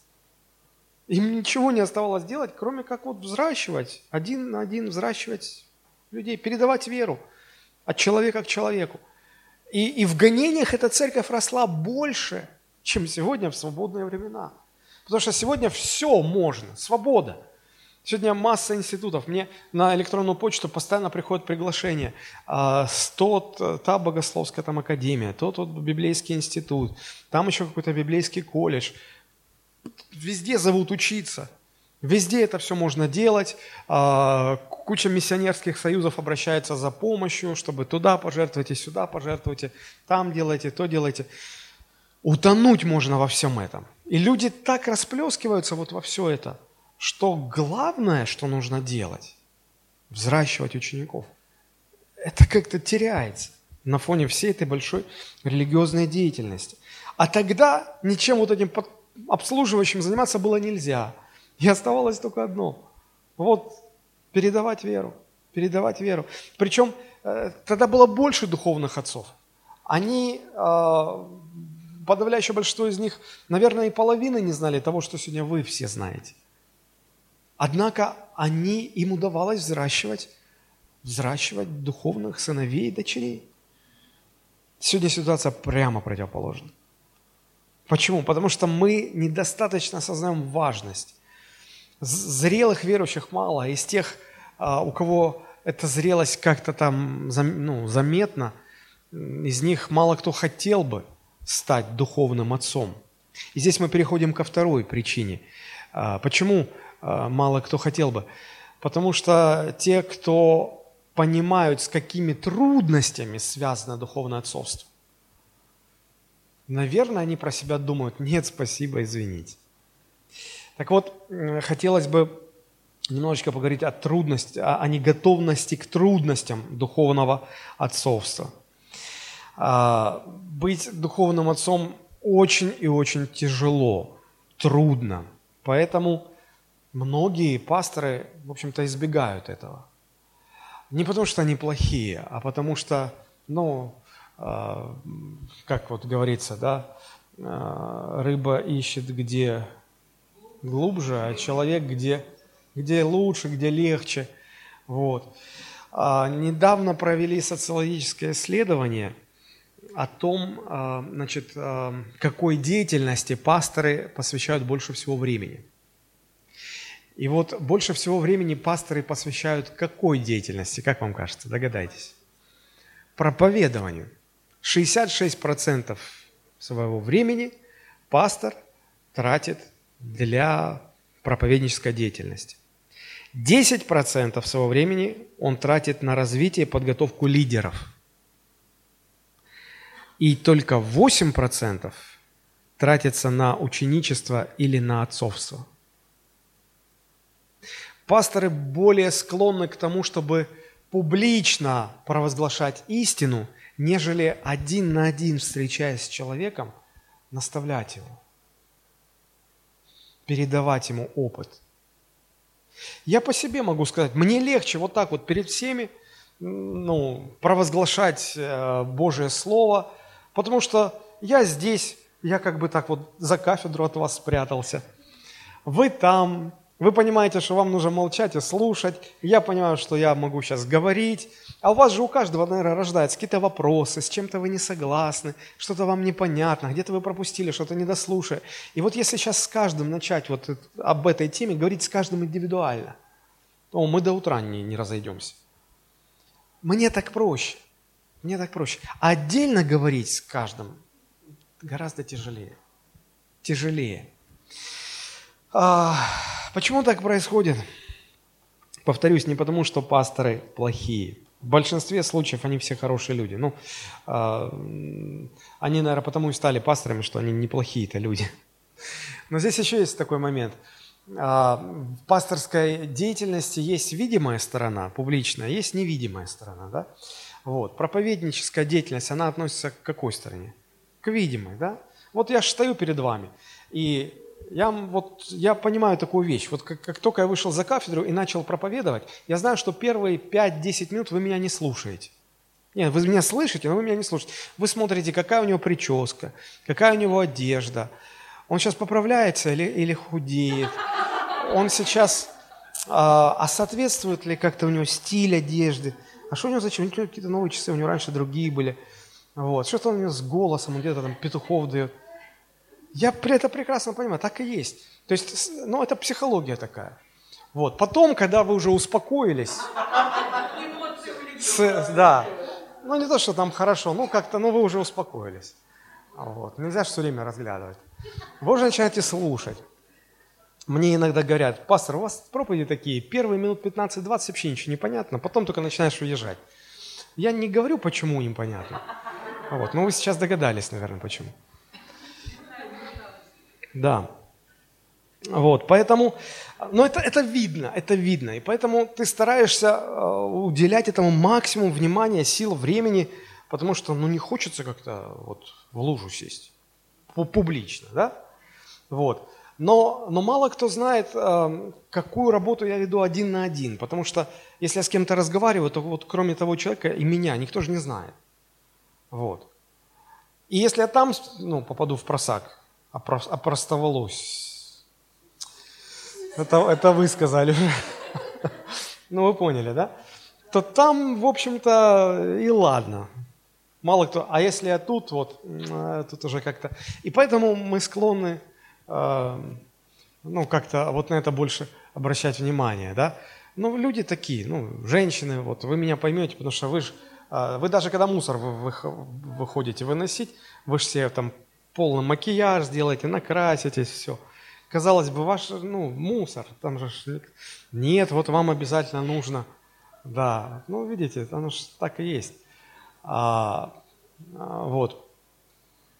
Им ничего не оставалось делать, кроме как вот взращивать, один на один взращивать людей, передавать веру от человека к человеку. И, и в гонениях эта церковь росла больше, чем сегодня в свободные времена. Потому что сегодня все можно, свобода. Сегодня масса институтов. Мне на электронную почту постоянно приходят приглашения. А, тот, та богословская там академия, тот вот библейский институт, там еще какой-то библейский колледж – везде зовут учиться. Везде это все можно делать. А, куча миссионерских союзов обращается за помощью, чтобы туда пожертвуйте, сюда пожертвуйте, там делайте, то делайте. Утонуть можно во всем этом. И люди так расплескиваются вот во все это, что главное, что нужно делать, взращивать учеников, это как-то теряется на фоне всей этой большой религиозной деятельности. А тогда ничем вот этим обслуживающим заниматься было нельзя. И оставалось только одно. Вот, передавать веру. Передавать веру. Причем э, тогда было больше духовных отцов. Они, э, подавляющее большинство из них, наверное, и половины не знали того, что сегодня вы все знаете. Однако они, им удавалось взращивать, взращивать духовных сыновей и дочерей. Сегодня ситуация прямо противоположна. Почему? Потому что мы недостаточно осознаем важность. Зрелых верующих мало, а из тех, а, у кого эта зрелость как-то там ну, заметна, из них мало кто хотел бы стать духовным отцом. И здесь мы переходим ко второй причине. А, почему мало кто хотел бы? Потому что те, кто понимают, с какими трудностями связано духовное отцовство, наверное, они про себя думают, нет, спасибо, извините. Так вот, хотелось бы немножечко поговорить о трудности, о неготовности к трудностям духовного отцовства. А, быть духовным отцом очень и очень тяжело, трудно. Поэтому многие пасторы, в общем-то, избегают этого. Не потому, что они плохие, а потому что, ну, э, как вот говорится, да, э, рыба ищет где глубже, а человек где, где лучше, где легче. Вот. А, недавно провели социологическое исследование о том, а, значит, а, какой деятельности пасторы посвящают больше всего времени – и вот больше всего времени пасторы посвящают какой деятельности, как вам кажется, догадайтесь? Проповедованию. 66% своего времени пастор тратит для проповеднической деятельности. 10% своего времени он тратит на развитие и подготовку лидеров. И только 8% тратится на ученичество или на отцовство – Пасторы более склонны к тому, чтобы публично провозглашать истину, нежели один на один, встречаясь с человеком, наставлять его, передавать ему опыт. Я по себе могу сказать, мне легче вот так вот перед всеми ну, провозглашать э, Божие Слово, потому что я здесь, я как бы так вот за кафедру от вас спрятался. Вы там, вы понимаете, что вам нужно молчать и слушать. Я понимаю, что я могу сейчас говорить. А у вас же у каждого, наверное, рождаются какие-то вопросы, с чем-то вы не согласны, что-то вам непонятно, где-то вы пропустили, что-то недослушали. И вот если сейчас с каждым начать вот об этой теме, говорить с каждым индивидуально, то мы до утра не, не разойдемся. Мне так проще. Мне так проще. Отдельно говорить с каждым гораздо тяжелее. Тяжелее. А, почему так происходит? Повторюсь, не потому, что пасторы плохие. В большинстве случаев они все хорошие люди. Ну, а, они, наверное, потому и стали пасторами, что они неплохие-то люди. Но здесь еще есть такой момент. А, в пасторской деятельности есть видимая сторона, публичная, есть невидимая сторона. Да? Вот. Проповедническая деятельность, она относится к какой стороне? К видимой. Да? Вот я стою перед вами, и я, вот, я понимаю такую вещь. Вот как, как только я вышел за кафедру и начал проповедовать, я знаю, что первые 5-10 минут вы меня не слушаете. Нет, вы меня слышите, но вы меня не слушаете. Вы смотрите, какая у него прическа, какая у него одежда. Он сейчас поправляется или, или худеет. Он сейчас... А, а соответствует ли как-то у него стиль одежды? А что у него зачем? У него какие-то новые часы, у него раньше другие были. Вот. Что-то у него с голосом, он где-то там петухов дает. Я это прекрасно понимаю, так и есть. То есть, ну, это психология такая. Вот. Потом, когда вы уже успокоились, с, да, ну не то, что там хорошо, ну как-то, ну вы уже успокоились. Вот. Нельзя все время разглядывать. Вы уже начинаете слушать. Мне иногда говорят, пастор, у вас проповеди такие, первые минут 15-20 вообще ничего не понятно, потом только начинаешь уезжать. Я не говорю, почему непонятно. Вот. Но вы сейчас догадались, наверное, почему. Да. Вот, поэтому, но это, это видно, это видно. И поэтому ты стараешься э, уделять этому максимум внимания, сил, времени, потому что, ну, не хочется как-то вот в лужу сесть. Публично, да? Вот. Но, но мало кто знает, э, какую работу я веду один на один, потому что если я с кем-то разговариваю, то вот кроме того человека и меня никто же не знает. Вот. И если я там ну, попаду в просак, опростоволось. Это, это вы сказали. [LAUGHS] Ну, вы поняли, да? То там, в общем-то, и ладно. Мало кто. А если я тут, вот, э, тут уже как-то... И поэтому мы склонны, э, ну, как-то вот на это больше обращать внимание, да? Ну, люди такие, ну, женщины, вот, вы меня поймете, потому что вы же А, вы даже когда мусор вы, выходите выносить, вы же себе там полный макияж сделаете, накраситесь, все. Казалось бы, ваш ну, мусор, там же нет, вот вам обязательно нужно. Да, ну видите, оно же так и есть. А, а, вот.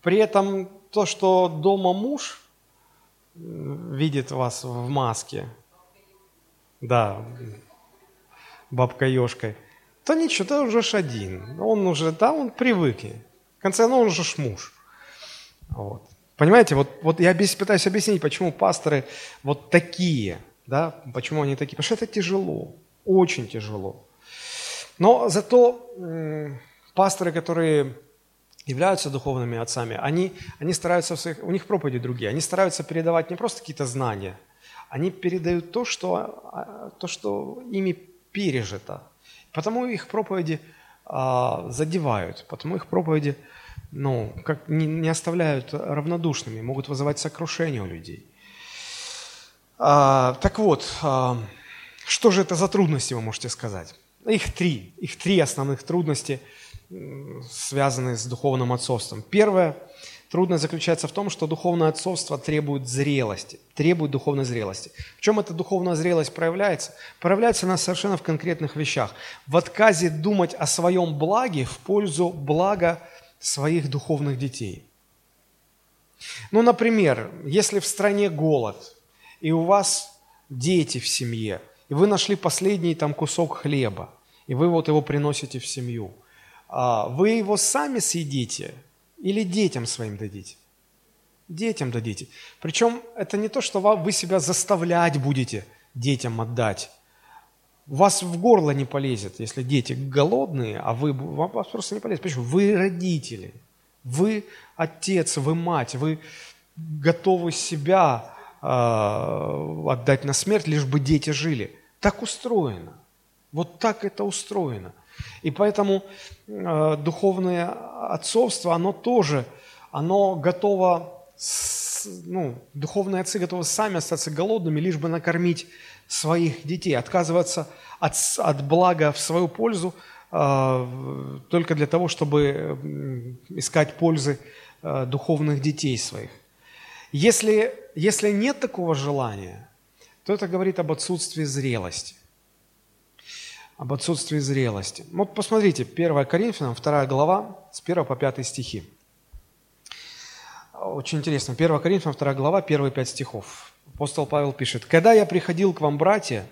При этом то, что дома муж видит вас в маске, да, бабка-ешкой, то ничего, ты уже ж один. Он уже, да, он привык. В конце, ну, он же ж муж. Вот. Понимаете, вот, вот я пытаюсь объяснить, почему пасторы вот такие, да, почему они такие. Потому что это тяжело, очень тяжело. Но зато пасторы, которые являются духовными отцами, они, они стараются, в своих, у них проповеди другие, они стараются передавать не просто какие-то знания, они передают то, что, а, то, что ими пережито. Потому их проповеди а, задевают, потому их проповеди ну, как не, не оставляют равнодушными, могут вызывать сокрушение у людей. А, так вот, а, что же это за трудности, вы можете сказать? Их три. Их три основных трудности, связанные с духовным отцовством. Первое трудность заключается в том, что духовное отцовство требует зрелости, требует духовной зрелости. В чем эта духовная зрелость проявляется? Проявляется она совершенно в конкретных вещах. В отказе думать о своем благе в пользу блага своих духовных детей. Ну, например, если в стране голод, и у вас дети в семье, и вы нашли последний там кусок хлеба, и вы вот его приносите в семью. А вы его сами съедите или детям своим дадите? Детям дадите. Причем это не то, что вы себя заставлять будете детям отдать. Вас в горло не полезет, если дети голодные, а вы, вас просто не полезет. Почему? Вы родители, вы отец, вы мать, вы готовы себя э, отдать на смерть, лишь бы дети жили. Так устроено. Вот так это устроено. И поэтому э, духовное отцовство, оно тоже, оно готово, с, ну, духовные отцы готовы сами остаться голодными, лишь бы накормить своих детей, отказываться от, от блага в свою пользу э, только для того, чтобы искать пользы э, духовных детей своих. Если, если нет такого желания, то это говорит об отсутствии зрелости об отсутствии зрелости. Вот посмотрите, 1 Коринфянам, 2 глава, с 1 по 5 стихи. Очень интересно. 1 Коринфянам, 2 глава, первые 5 стихов. Апостол Павел пишет, «Когда я приходил к вам, братья,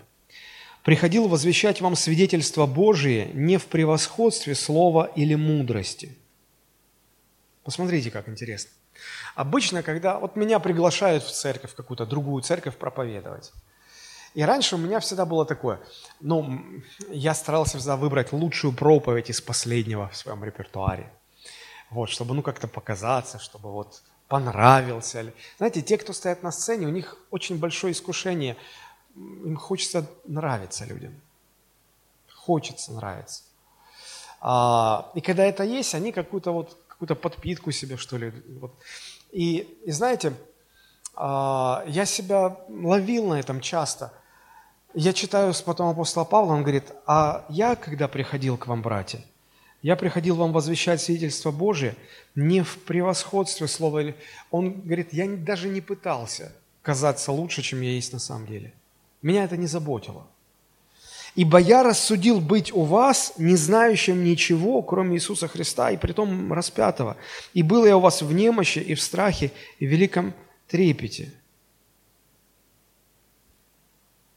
приходил возвещать вам свидетельство Божие не в превосходстве слова или мудрости». Посмотрите, как интересно. Обычно, когда вот меня приглашают в церковь, какую-то другую церковь проповедовать, и раньше у меня всегда было такое, ну, я старался всегда выбрать лучшую проповедь из последнего в своем репертуаре. Вот, чтобы, ну, как-то показаться, чтобы вот понравился. Знаете, те, кто стоят на сцене, у них очень большое искушение. Им хочется нравиться людям. Хочется нравиться. А, и когда это есть, они какую-то вот какую-то подпитку себе, что ли. Вот. И, и знаете, а, я себя ловил на этом часто – я читаю потом апостола Павла, он говорит, а я, когда приходил к вам, братья, я приходил вам возвещать свидетельство Божие не в превосходстве слова. Он говорит, я даже не пытался казаться лучше, чем я есть на самом деле. Меня это не заботило. Ибо я рассудил быть у вас, не знающим ничего, кроме Иисуса Христа, и притом распятого. И был я у вас в немощи, и в страхе, и в великом трепете.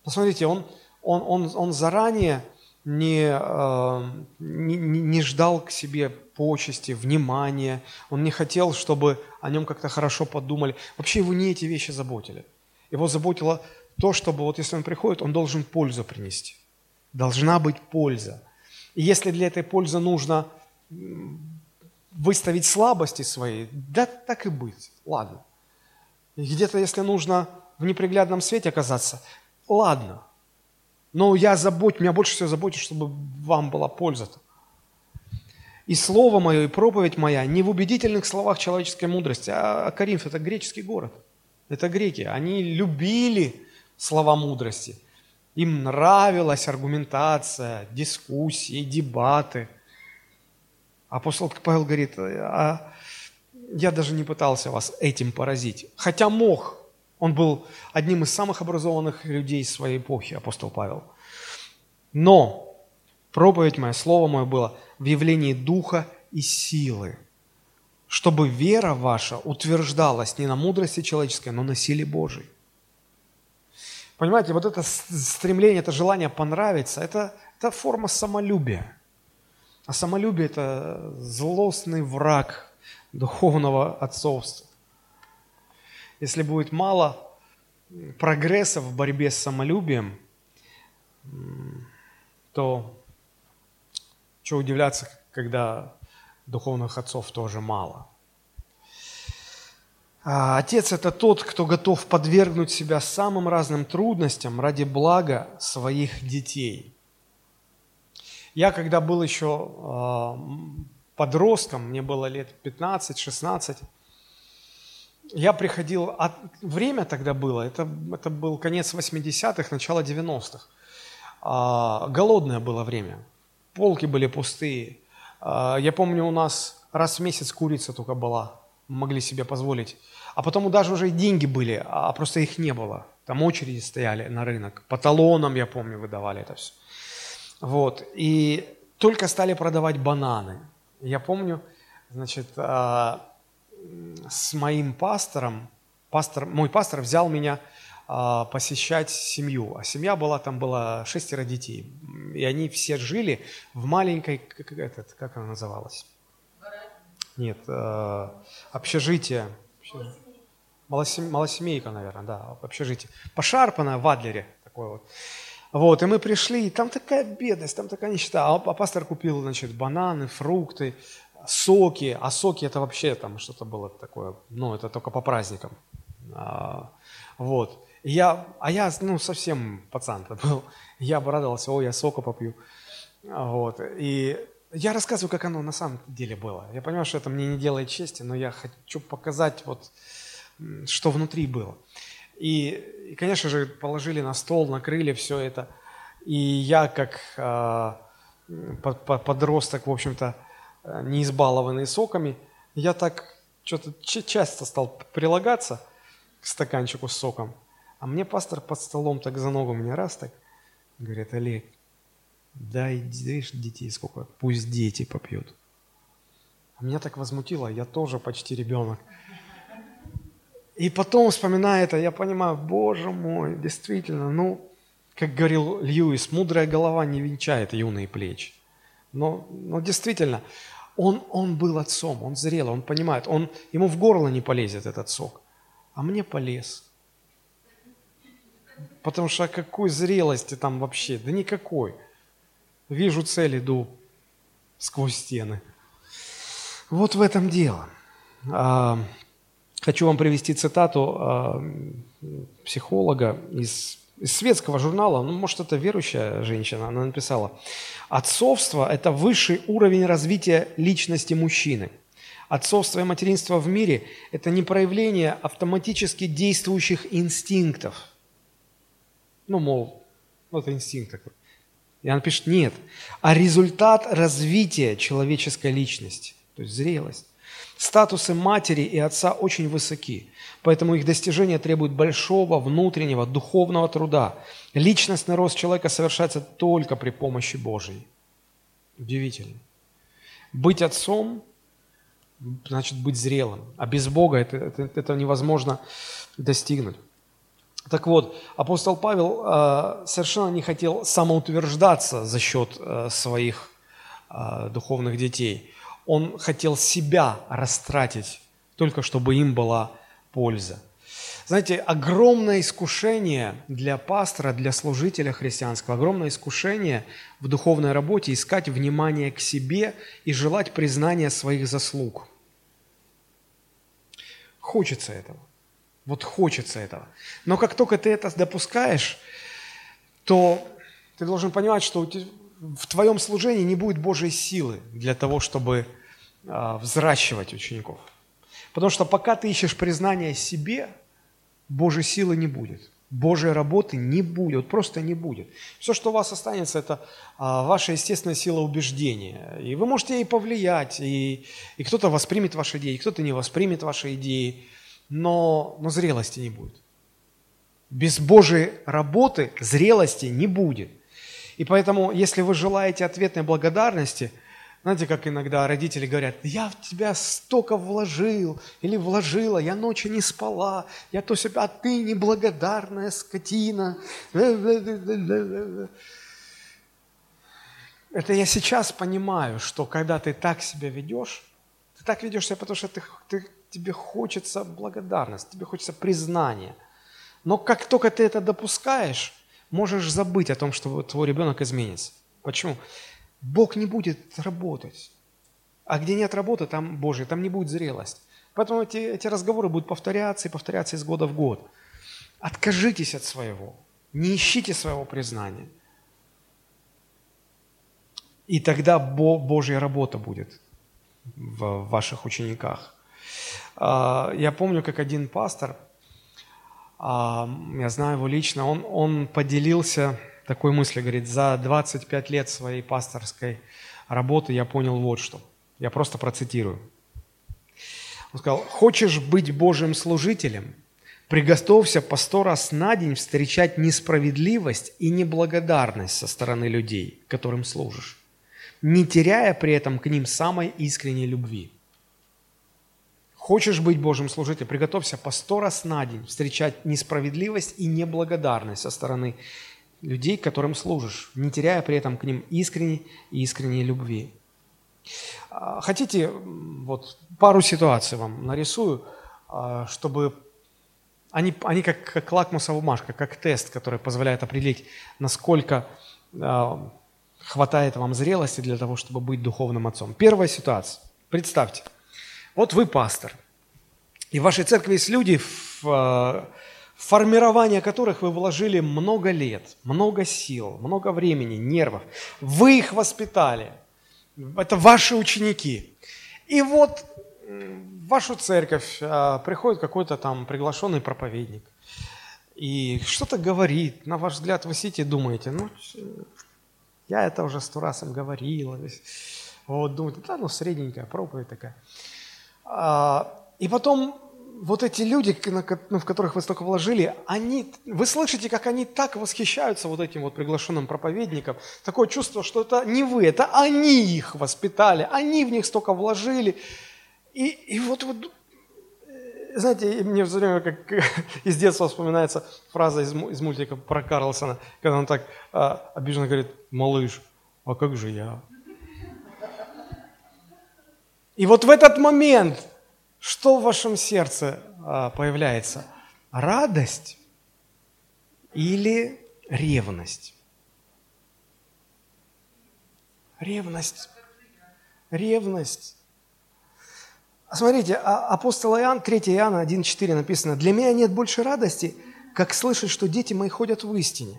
Посмотрите, он, он, он, он заранее не, э, не, не ждал к себе почести, внимания, он не хотел, чтобы о нем как-то хорошо подумали. Вообще его не эти вещи заботили. Его заботило то, чтобы вот если он приходит, он должен пользу принести. Должна быть польза. И если для этой пользы нужно выставить слабости свои, да так и быть, ладно. Где-то, если нужно в неприглядном свете оказаться, ладно. Но я забочусь, меня больше всего заботит, чтобы вам была польза. -то. И слово мое, и проповедь моя не в убедительных словах человеческой мудрости, а Коринф – это греческий город. Это греки. Они любили слова мудрости. Им нравилась аргументация, дискуссии, дебаты. Апостол Павел говорит, а я даже не пытался вас этим поразить. Хотя мог. Он был одним из самых образованных людей своей эпохи, апостол Павел. Но проповедь моя, слово мое было в явлении духа и силы, чтобы вера ваша утверждалась не на мудрости человеческой, но на силе Божией. Понимаете, вот это стремление, это желание понравиться, это, это форма самолюбия. А самолюбие – это злостный враг духовного отцовства. Если будет мало прогресса в борьбе с самолюбием, то что удивляться, когда духовных отцов тоже мало. А отец – это тот, кто готов подвергнуть себя самым разным трудностям ради блага своих детей. Я, когда был еще а, подростком, мне было лет 15-16, я приходил, а время тогда было, это, это был конец 80-х, начало 90-х. А, голодное было время, полки были пустые. А, я помню, у нас раз в месяц курица только была, могли себе позволить. А потом даже уже деньги были, а просто их не было. Там очереди стояли на рынок. По талонам, я помню, выдавали это все. Вот. И только стали продавать бананы. Я помню, значит, а, с моим пастором, пастор, мой пастор взял меня а, посещать семью. А семья была, там было шестеро детей. И они все жили в маленькой, как, этот, как она называлась? Нет, э, общежитие. Малосем, малосемейка, наверное, да, общежитие. Пошарпанное в Адлере. Такое вот. Вот, и мы пришли, и там такая бедность, там такая нищета. А, а пастор купил, значит, бананы, фрукты, соки, а соки это вообще там что-то было такое, ну, это только по праздникам. А, вот. Я, а я, ну, совсем пацан [LAUGHS] был. Я обрадовался, о, я сока попью. Вот. И я рассказываю, как оно на самом деле было. Я понимаю, что это мне не делает чести, но я хочу показать, вот, что внутри было. И, и конечно же, положили на стол, накрыли все это. И я, как э, подросток, в общем-то, не избалованный соками, я так что-то часто стал прилагаться к стаканчику с соком. А мне пастор под столом так за ногу меня раз так, говорит, Олег, дай, видишь, детей сколько, пусть дети попьют. А меня так возмутило, я тоже почти ребенок. И потом, вспоминая это, я понимаю, боже мой, действительно, ну, как говорил Льюис, мудрая голова не венчает юные плечи. Но, но действительно, он, он был отцом, он зрел, он понимает, он, ему в горло не полезет этот сок, а мне полез. Потому что какой зрелости там вообще? Да никакой. Вижу цель, иду сквозь стены. Вот в этом дело. А, хочу вам привести цитату а, психолога из из светского журнала, ну, может, это верующая женщина, она написала, «Отцовство – это высший уровень развития личности мужчины. Отцовство и материнство в мире – это не проявление автоматически действующих инстинктов». Ну, мол, вот это инстинкт такой. И она пишет, нет, а результат развития человеческой личности, то есть зрелость. Статусы матери и отца очень высоки, поэтому их достижения требуют большого внутреннего духовного труда. Личностный рост человека совершается только при помощи Божьей. Удивительно. Быть отцом значит быть зрелым, а без Бога это, это, это невозможно достигнуть. Так вот, апостол Павел э, совершенно не хотел самоутверждаться за счет э, своих э, духовных детей он хотел себя растратить, только чтобы им была польза. Знаете, огромное искушение для пастора, для служителя христианского, огромное искушение в духовной работе искать внимание к себе и желать признания своих заслуг. Хочется этого. Вот хочется этого. Но как только ты это допускаешь, то ты должен понимать, что в твоем служении не будет Божьей силы для того, чтобы а, взращивать учеников. Потому что пока ты ищешь признание себе, Божьей силы не будет. Божьей работы не будет, просто не будет. Все, что у вас останется, это а, ваша естественная сила убеждения. И вы можете ей повлиять, и, и кто-то воспримет ваши идеи, кто-то не воспримет ваши идеи, но, но зрелости не будет. Без Божьей работы зрелости не будет. И поэтому, если вы желаете ответной благодарности – знаете, как иногда родители говорят, я в тебя столько вложил или вложила, я ночью не спала, я то себя, а ты неблагодарная скотина. Это я сейчас понимаю, что когда ты так себя ведешь, ты так ведешь себя, потому что ты, ты, тебе хочется благодарность, тебе хочется признания. Но как только ты это допускаешь, можешь забыть о том, что твой ребенок изменится. Почему? Бог не будет работать. А где нет работы, там Божий, там не будет зрелость. Поэтому эти, эти разговоры будут повторяться и повторяться из года в год. Откажитесь от своего. Не ищите своего признания. И тогда Божья работа будет в ваших учениках. А, я помню, как один пастор, а, я знаю его лично, он, он поделился такой мысли, говорит, за 25 лет своей пасторской работы я понял вот что. Я просто процитирую. Он сказал, хочешь быть Божьим служителем, приготовься по сто раз на день встречать несправедливость и неблагодарность со стороны людей, которым служишь, не теряя при этом к ним самой искренней любви. Хочешь быть Божьим служителем, приготовься по сто раз на день встречать несправедливость и неблагодарность со стороны людей, которым служишь, не теряя при этом к ним искренней и искренней любви. А, хотите, вот пару ситуаций вам нарисую, а, чтобы они, они как, как лакмусовая бумажка, как тест, который позволяет определить, насколько а, хватает вам зрелости для того, чтобы быть духовным отцом. Первая ситуация. Представьте, вот вы пастор, и в вашей церкви есть люди, в, формирование которых вы вложили много лет, много сил, много времени, нервов. Вы их воспитали. Это ваши ученики. И вот в вашу церковь а, приходит какой-то там приглашенный проповедник и что-то говорит. На ваш взгляд вы сидите и думаете, ну, я это уже сто раз им говорил. Вот, думаете, да, ну, средненькая проповедь такая. А, и потом вот эти люди, ну, в которых вы столько вложили, они, вы слышите, как они так восхищаются вот этим вот приглашенным проповедником. Такое чувство, что это не вы, это они их воспитали, они в них столько вложили. И, и вот, вот, э, знаете, мне все время как [LAUGHS] из детства вспоминается фраза из, из мультика про Карлсона, когда он так а, обиженно говорит, малыш, а как же я? И вот в этот момент что в вашем сердце а, появляется? Радость или ревность? Ревность. Ревность. Смотрите, а, апостол Иоанн, 3 Иоанна 1,4 написано, «Для меня нет больше радости, как слышать, что дети мои ходят в истине».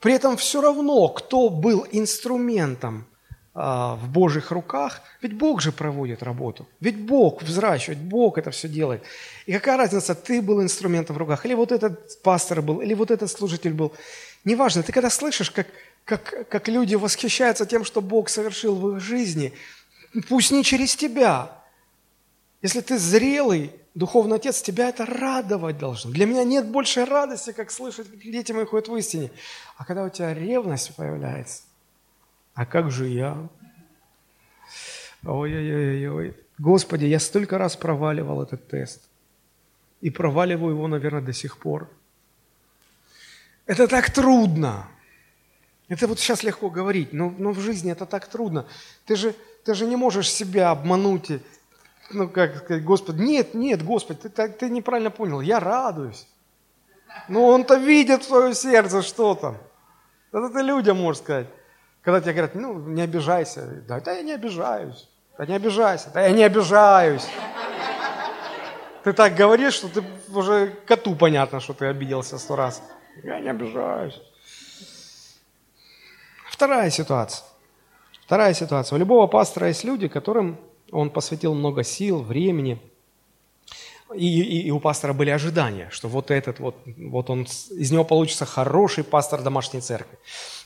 При этом все равно, кто был инструментом а, в Божьих руках, ведь Бог же проводит работу, ведь Бог взращивает, Бог это все делает. И какая разница, ты был инструментом в руках, или вот этот пастор был, или вот этот служитель был. Неважно, ты когда слышишь, как, как, как люди восхищаются тем, что Бог совершил в их жизни, пусть не через тебя. Если ты зрелый, духовный отец, тебя это радовать должно. Для меня нет большей радости, как слышать, как дети мои ходят в истине. А когда у тебя ревность появляется – а как же я? Ой-ой-ой-ой. Господи, я столько раз проваливал этот тест. И проваливаю его, наверное, до сих пор. Это так трудно. Это вот сейчас легко говорить, но, но в жизни это так трудно. Ты же, ты же не можешь себя обмануть. Ну, как сказать, Господи, нет, нет, Господи, ты, ты неправильно понял, я радуюсь. Но он-то видит в твое сердце что там. Это ты людям можешь сказать. Когда тебе говорят, ну, не обижайся. Да, да я не обижаюсь. Да не обижайся. Да я не обижаюсь. Ты так говоришь, что ты уже коту понятно, что ты обиделся сто раз. Я не обижаюсь. Вторая ситуация. Вторая ситуация. У любого пастора есть люди, которым он посвятил много сил, времени. И, и, и у пастора были ожидания, что вот этот вот, вот он, из него получится хороший пастор домашней церкви.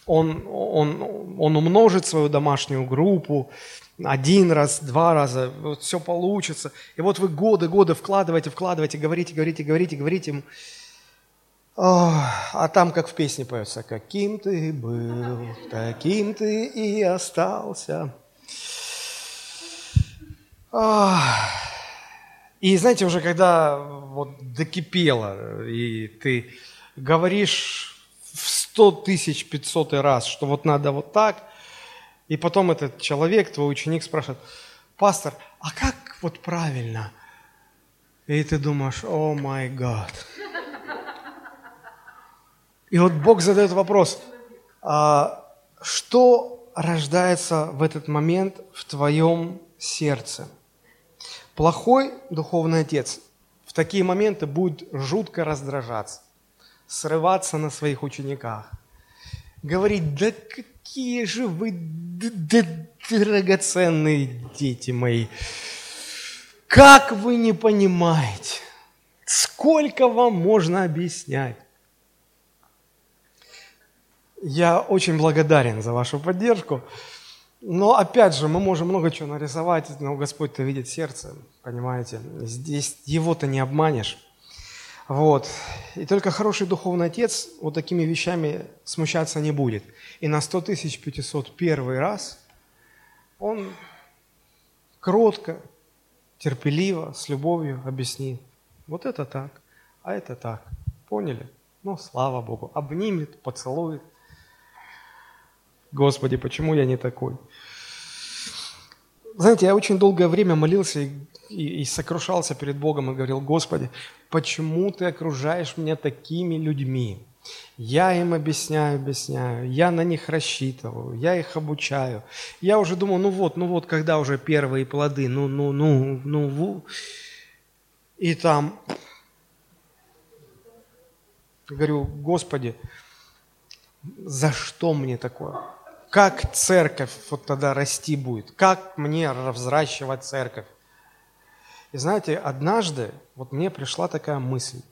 Он, он, он умножит свою домашнюю группу, один раз, два раза, вот все получится. И вот вы годы, годы вкладываете, вкладываете, говорите, говорите, говорите, говорите ему. А там, как в песне поется, каким ты был, таким ты и остался. И знаете, уже когда вот докипело, и ты говоришь сто тысяч пятьсотый раз, что вот надо вот так, и потом этот человек, твой ученик спрашивает, пастор, а как вот правильно? И ты думаешь, о май гад. И вот Бог задает вопрос, а что рождается в этот момент в твоем сердце? Плохой духовный отец в такие моменты будет жутко раздражаться, срываться на своих учениках, говорить, да какие же вы драгоценные дети мои, как вы не понимаете, сколько вам можно объяснять? Я очень благодарен за вашу поддержку. Но опять же, мы можем много чего нарисовать, но Господь-то видит сердце, понимаете? Здесь его-то не обманешь. Вот. И только хороший духовный отец вот такими вещами смущаться не будет. И на 100 тысяч 500 первый раз он кротко, терпеливо, с любовью объяснит. Вот это так, а это так. Поняли? Ну, слава Богу. Обнимет, поцелует – Господи, почему я не такой? Знаете, я очень долгое время молился и, и, и сокрушался перед Богом и говорил, Господи, почему Ты окружаешь меня такими людьми? Я им объясняю, объясняю, я на них рассчитываю, я их обучаю. Я уже думал, ну вот, ну вот, когда уже первые плоды, ну, ну, ну, ну, ну. И там, говорю, Господи, за что мне такое? Как церковь вот тогда расти будет, как мне взращивать церковь. И знаете, однажды вот мне пришла такая мысль.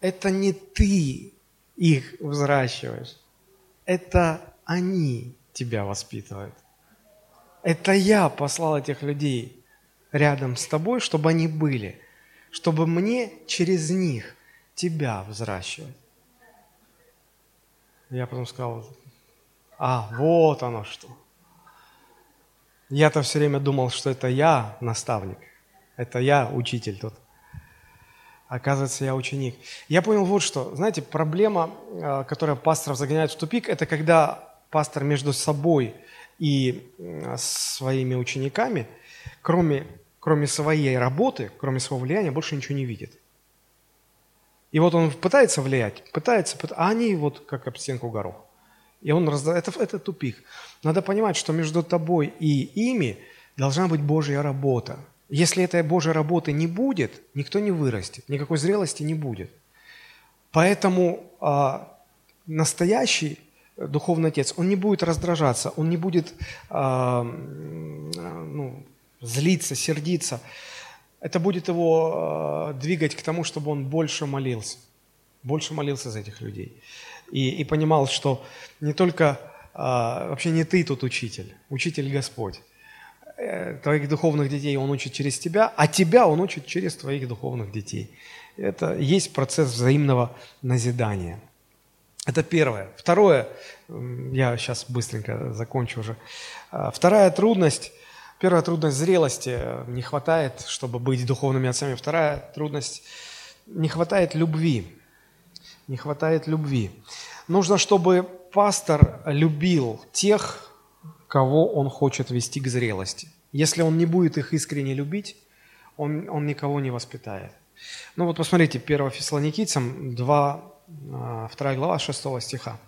Это не ты их взращиваешь, это они тебя воспитывают. Это я послал этих людей рядом с тобой, чтобы они были, чтобы мне через них тебя взращивать. Я потом сказал, а, вот оно что. Я-то все время думал, что это я наставник, это я учитель тут. Оказывается, я ученик. Я понял вот что. Знаете, проблема, э, которая пасторов загоняет в тупик, это когда пастор между собой и своими учениками, кроме, кроме своей работы, кроме своего влияния, больше ничего не видит. И вот он пытается влиять, пытается, а они вот как об стенку горох. И он разда... это, это тупик. Надо понимать, что между тобой и ими должна быть Божья работа. Если этой Божьей работы не будет, никто не вырастет, никакой зрелости не будет. Поэтому а, настоящий духовный отец, он не будет раздражаться, он не будет а, ну, злиться, сердиться. Это будет его а, двигать к тому, чтобы он больше молился, больше молился за этих людей и, и понимал, что не только, а, вообще не ты тут учитель, учитель Господь. Э, твоих духовных детей Он учит через тебя, а тебя Он учит через твоих духовных детей. Это есть процесс взаимного назидания. Это первое. Второе, я сейчас быстренько закончу уже. А, вторая трудность, первая трудность зрелости не хватает, чтобы быть духовными отцами. Вторая трудность, не хватает любви не хватает любви. Нужно, чтобы пастор любил тех, кого он хочет вести к зрелости. Если он не будет их искренне любить, он, он никого не воспитает. Ну вот посмотрите, 1 Фессалоникийцам 2, 2 а, глава 6 стиха.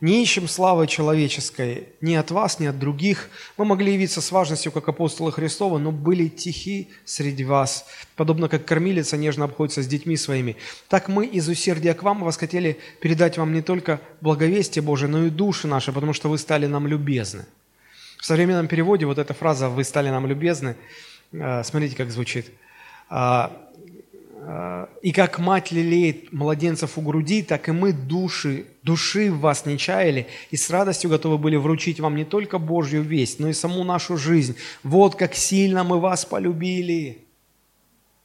Не ищем славы человеческой ни от вас, ни от других. Мы могли явиться с важностью, как апостолы Христова, но были тихи среди вас, подобно как кормилица нежно обходится с детьми своими. Так мы из усердия к вам вас хотели передать вам не только благовестие Божие, но и души наши, потому что вы стали нам любезны. В современном переводе вот эта фраза «вы стали нам любезны», э, смотрите, как звучит. Э, и как мать лелеет младенцев у груди, так и мы души, души в вас не чаяли, и с радостью готовы были вручить вам не только Божью весть, но и саму нашу жизнь. Вот как сильно мы вас полюбили.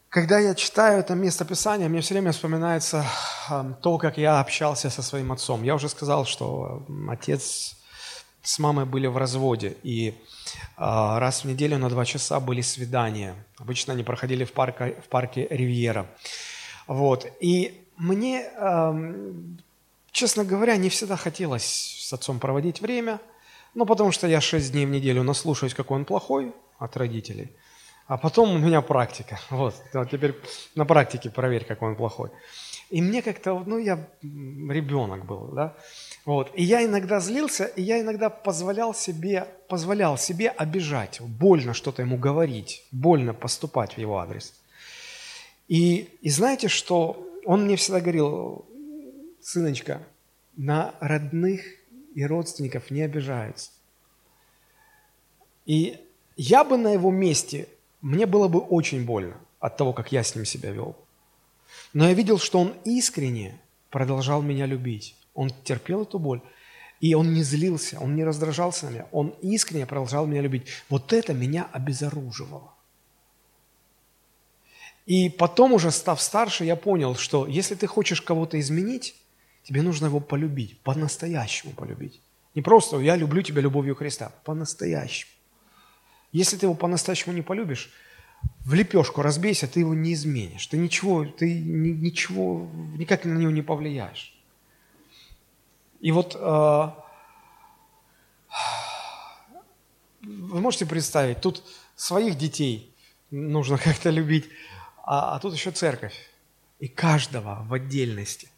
Когда я читаю это место Писания, мне все время вспоминается то, как я общался со своим отцом. Я уже сказал, что отец с мамой были в разводе, и а, раз в неделю на два часа были свидания. Обычно они проходили в парке, в парке Ривьера. Вот. И мне, честно говоря, не всегда хотелось с отцом проводить время, ну, потому что я шесть дней в неделю наслушаюсь, какой он плохой от родителей, а потом у меня практика. [LAUGHS] Вот, вот теперь на практике проверь, какой он плохой. И мне как-то, ну, я ребенок был, да, вот. И я иногда злился, и я иногда позволял себе, позволял себе обижать, больно что-то ему говорить, больно поступать в его адрес. И, и знаете, что он мне всегда говорил, сыночка, на родных и родственников не обижаются. И я бы на его месте, мне было бы очень больно от того, как я с ним себя вел. Но я видел, что он искренне продолжал меня любить. Он терпел эту боль. И он не злился, он не раздражался на меня, он искренне продолжал меня любить. Вот это меня обезоруживало. И потом уже став старше, я понял, что если ты хочешь кого-то изменить, тебе нужно его полюбить, по-настоящему полюбить. Не просто «я люблю тебя любовью Христа», по-настоящему. Если ты его по-настоящему не полюбишь, в лепешку разбейся, ты его не изменишь. Ты ничего, ты ничего, никак на него не повлияешь. И вот э, вы можете представить, тут своих детей нужно [LAUGHS] как-то любить, а, а тут еще церковь. И каждого в отдельности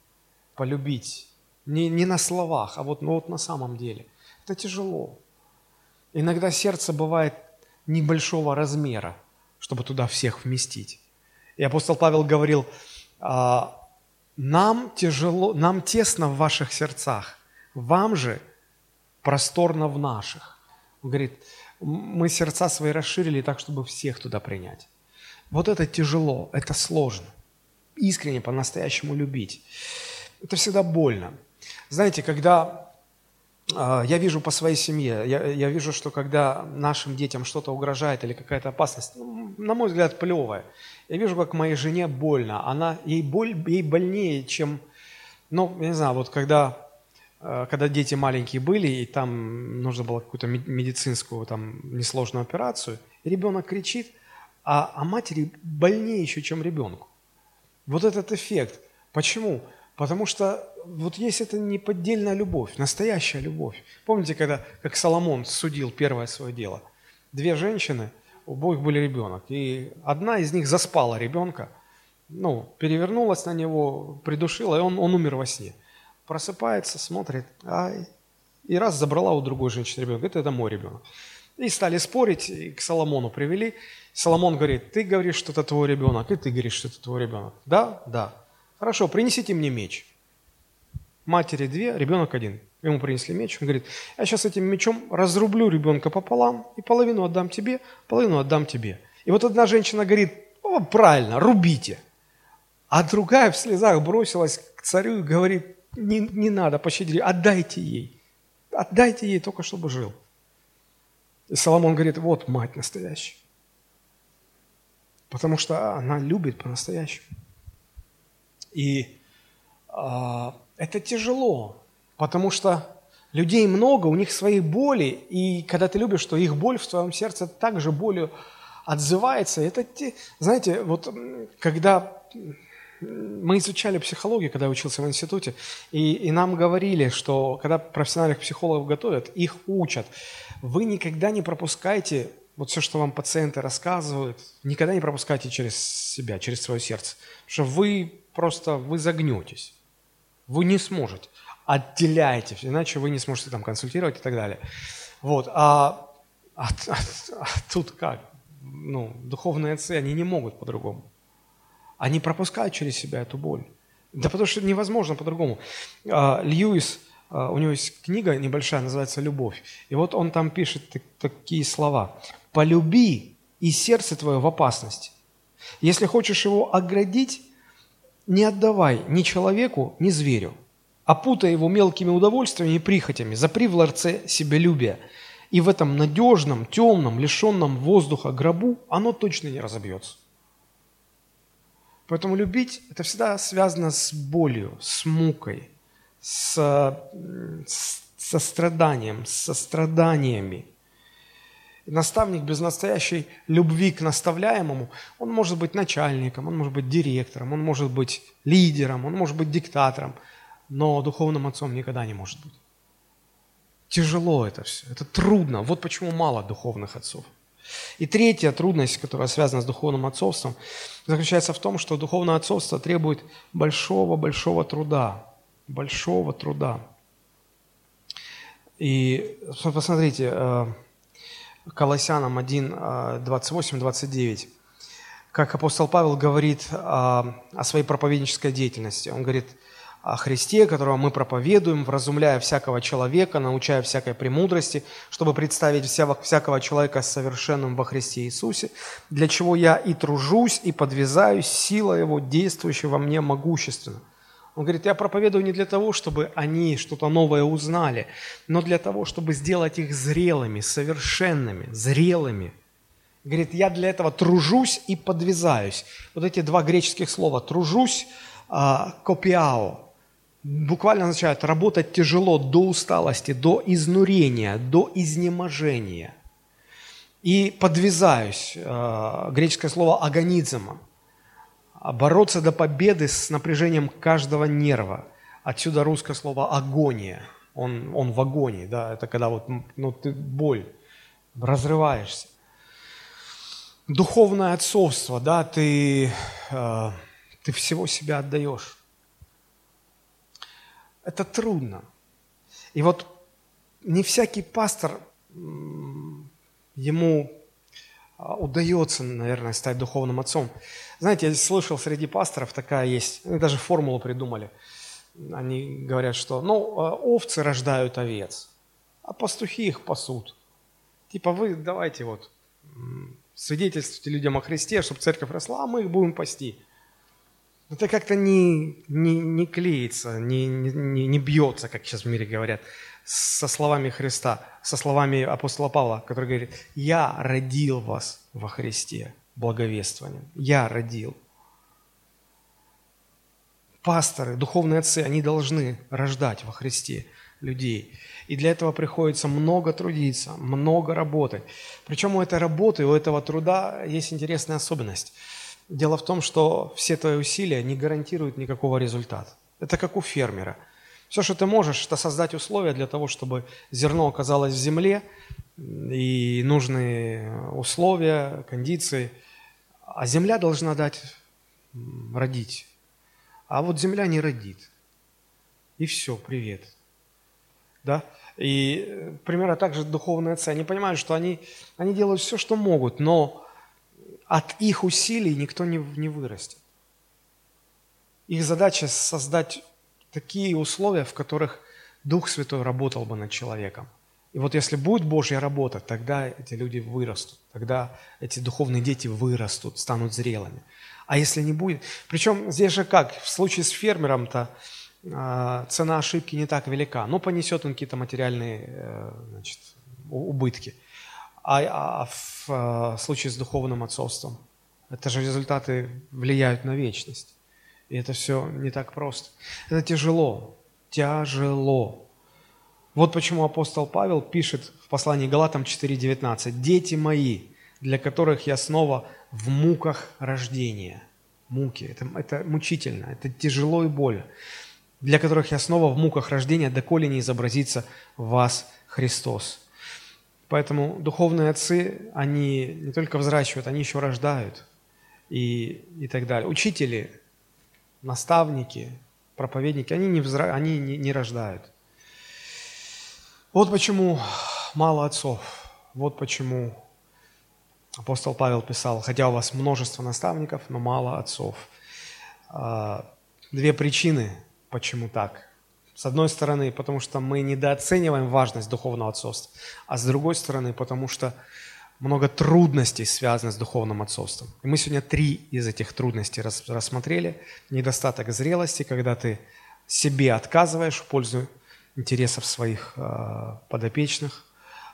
полюбить. Не, не на словах, а вот, ну вот на самом деле. Это тяжело. Иногда сердце бывает небольшого размера, чтобы туда всех вместить. И апостол Павел говорил, а, нам тяжело, нам тесно в ваших сердцах, вам же просторно в наших. Он говорит, мы сердца свои расширили так, чтобы всех туда принять. Вот это тяжело, это сложно. Искренне, по-настоящему любить. Это всегда больно. Знаете, когда э, я вижу по своей семье, я, я вижу, что когда нашим детям что-то угрожает или какая-то опасность, ну, на мой взгляд, плевая, я вижу, как моей жене больно. Она, ей, боль, ей больнее, чем, ну, я не знаю, вот когда, э, когда дети маленькие были, и там нужно было какую-то медицинскую там несложную операцию, ребенок кричит, а, а матери больнее еще, чем ребенку. Вот этот эффект. Почему? Потому что вот есть это неподдельная любовь, настоящая любовь. Помните, когда, как Соломон судил первое свое дело? Две женщины – у обоих были ребенок. И одна из них заспала ребенка, ну, перевернулась на него, придушила, и он, он умер во сне. Просыпается, смотрит, ай, и раз забрала у другой женщины ребенка, это, это мой ребенок. И стали спорить, и к Соломону привели. Соломон говорит, ты говоришь, что это твой ребенок, и ты говоришь, что это твой ребенок. Да? Да. Хорошо, принесите мне меч. Матери две, ребенок один. Ему принесли меч, он говорит, я сейчас этим мечом разрублю ребенка пополам, и половину отдам тебе, половину отдам тебе. И вот одна женщина говорит, о, правильно, рубите. А другая в слезах бросилась к царю и говорит, не, не надо, пощадите, отдайте ей. Отдайте ей только, чтобы жил. И Соломон говорит, вот мать настоящая. Потому что она любит по-настоящему. И а, это тяжело. Потому что людей много, у них свои боли, и когда ты любишь, что их боль в твоем сердце также болью отзывается. Это, те, знаете, вот когда мы изучали психологию, когда я учился в институте, и, и нам говорили, что когда профессиональных психологов готовят, их учат. Вы никогда не пропускайте вот все, что вам пациенты рассказывают, никогда не пропускайте через себя, через свое сердце. Что вы просто, вы загнетесь. Вы не сможете отделяйте, иначе вы не сможете там консультировать и так далее. Вот. А, а, а, а тут как? Ну, духовные отцы, они не могут по-другому. Они пропускают через себя эту боль. Да потому что невозможно по-другому. А, Льюис, а, у него есть книга небольшая, называется «Любовь». И вот он там пишет такие слова. «Полюби, и сердце твое в опасности. Если хочешь его оградить, не отдавай ни человеку, ни зверю, опутай его мелкими удовольствиями и прихотями, запри в ларце себялюбия, и в этом надежном, темном, лишенном воздуха гробу оно точно не разобьется. Поэтому любить – это всегда связано с болью, с мукой, с, с состраданием, с состраданиями. Наставник без настоящей любви к наставляемому, он может быть начальником, он может быть директором, он может быть лидером, он может быть диктатором, но духовным отцом никогда не может быть. Тяжело это все, это трудно. Вот почему мало духовных отцов. И третья трудность, которая связана с духовным отцовством, заключается в том, что духовное отцовство требует большого-большого труда. Большого труда. И посмотрите, э, Колоссянам 1, 28-29, как апостол Павел говорит о своей проповеднической деятельности. Он говорит о Христе, которого мы проповедуем, вразумляя всякого человека, научая всякой премудрости, чтобы представить всякого человека совершенным во Христе Иисусе, для чего я и тружусь, и подвязаюсь, сила Его, действующая во мне могущественно – он говорит, я проповедую не для того, чтобы они что-то новое узнали, но для того, чтобы сделать их зрелыми, совершенными, зрелыми. Говорит, я для этого тружусь и подвязаюсь. Вот эти два греческих слова «тружусь», а, «копиао» буквально означают работать тяжело до усталости, до изнурения, до изнеможения. И подвязаюсь, а, греческое слово «агонизма», бороться до победы с напряжением каждого нерва. Отсюда русское слово «агония». Он, он в агонии, да, это когда вот, ну, ты боль, разрываешься. Духовное отцовство, да, ты, э, ты всего себя отдаешь. Это трудно. И вот не всякий пастор, ему а, удается, наверное, стать духовным отцом. Знаете, я слышал среди пасторов такая есть, даже формулу придумали. Они говорят, что, ну, а, овцы рождают овец, а пастухи их пасут. Типа вы давайте вот свидетельствуйте людям о Христе, чтобы церковь росла, а мы их будем пасти. Это как-то не, не, не клеится, не, не, не бьется, как сейчас в мире говорят со словами Христа, со словами апостола Павла, который говорит, «Я родил вас во Христе благовествованием». Я родил. Пасторы, духовные отцы, они должны рождать во Христе людей. И для этого приходится много трудиться, много работать. Причем у этой работы, у этого труда есть интересная особенность. Дело в том, что все твои усилия не гарантируют никакого результата. Это как у фермера – все, что ты можешь, это создать условия для того, чтобы зерно оказалось в земле, и нужные условия, кондиции. А земля должна дать родить. А вот земля не родит. И все, привет. Да? И примерно так же духовные отцы. Они понимают, что они, они делают все, что могут, но от их усилий никто не, не вырастет. Их задача создать такие условия, в которых Дух Святой работал бы над человеком. И вот если будет Божья работа, тогда эти люди вырастут, тогда эти духовные дети вырастут, станут зрелыми. А если не будет... Причем здесь же как, в случае с фермером-то э, цена ошибки не так велика, но понесет он какие-то материальные э, значит, убытки. А, а в э, случае с духовным отцовством, это же результаты влияют на вечность. И это все не так просто. Это тяжело, тяжело. Вот почему апостол Павел пишет в послании Галатам 4.19. «Дети мои, для которых я снова в муках рождения». Муки. Это, это мучительно, это тяжело и больно. Для которых я снова в муках рождения, доколе не изобразится в вас Христос. Поэтому духовные отцы, они не только взращивают, они еще рождают и, и так далее. Учители, наставники, проповедники, они не, взра... они не, не рождают. Вот почему мало отцов. Вот почему апостол Павел писал, хотя у вас множество наставников, но мало отцов. А, две причины, почему так. С одной стороны, потому что мы недооцениваем важность духовного отцовства, а с другой стороны, потому что много трудностей связано с духовным отцовством. И мы сегодня три из этих трудностей рассмотрели. Недостаток зрелости, когда ты себе отказываешь в пользу интересов своих э, подопечных.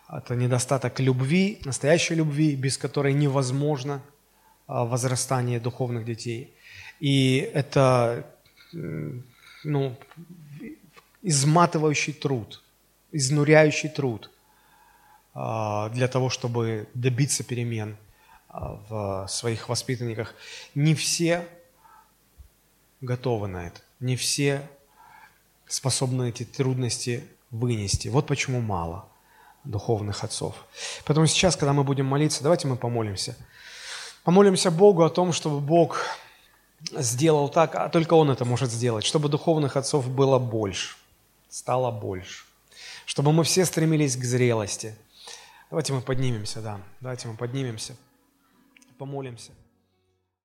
Это недостаток любви, настоящей любви, без которой невозможно э, возрастание духовных детей. И это ну, изматывающий труд, изнуряющий труд э, для того, чтобы добиться перемен в своих воспитанниках. Не все готовы на это, не все способны эти трудности вынести. Вот почему мало духовных отцов. Поэтому сейчас, когда мы будем молиться, давайте мы помолимся. Помолимся Богу о том, чтобы Бог сделал так, а только Он это может сделать, чтобы духовных отцов было больше, стало больше, чтобы мы все стремились к зрелости. Давайте мы поднимемся, да, давайте мы поднимемся, помолимся.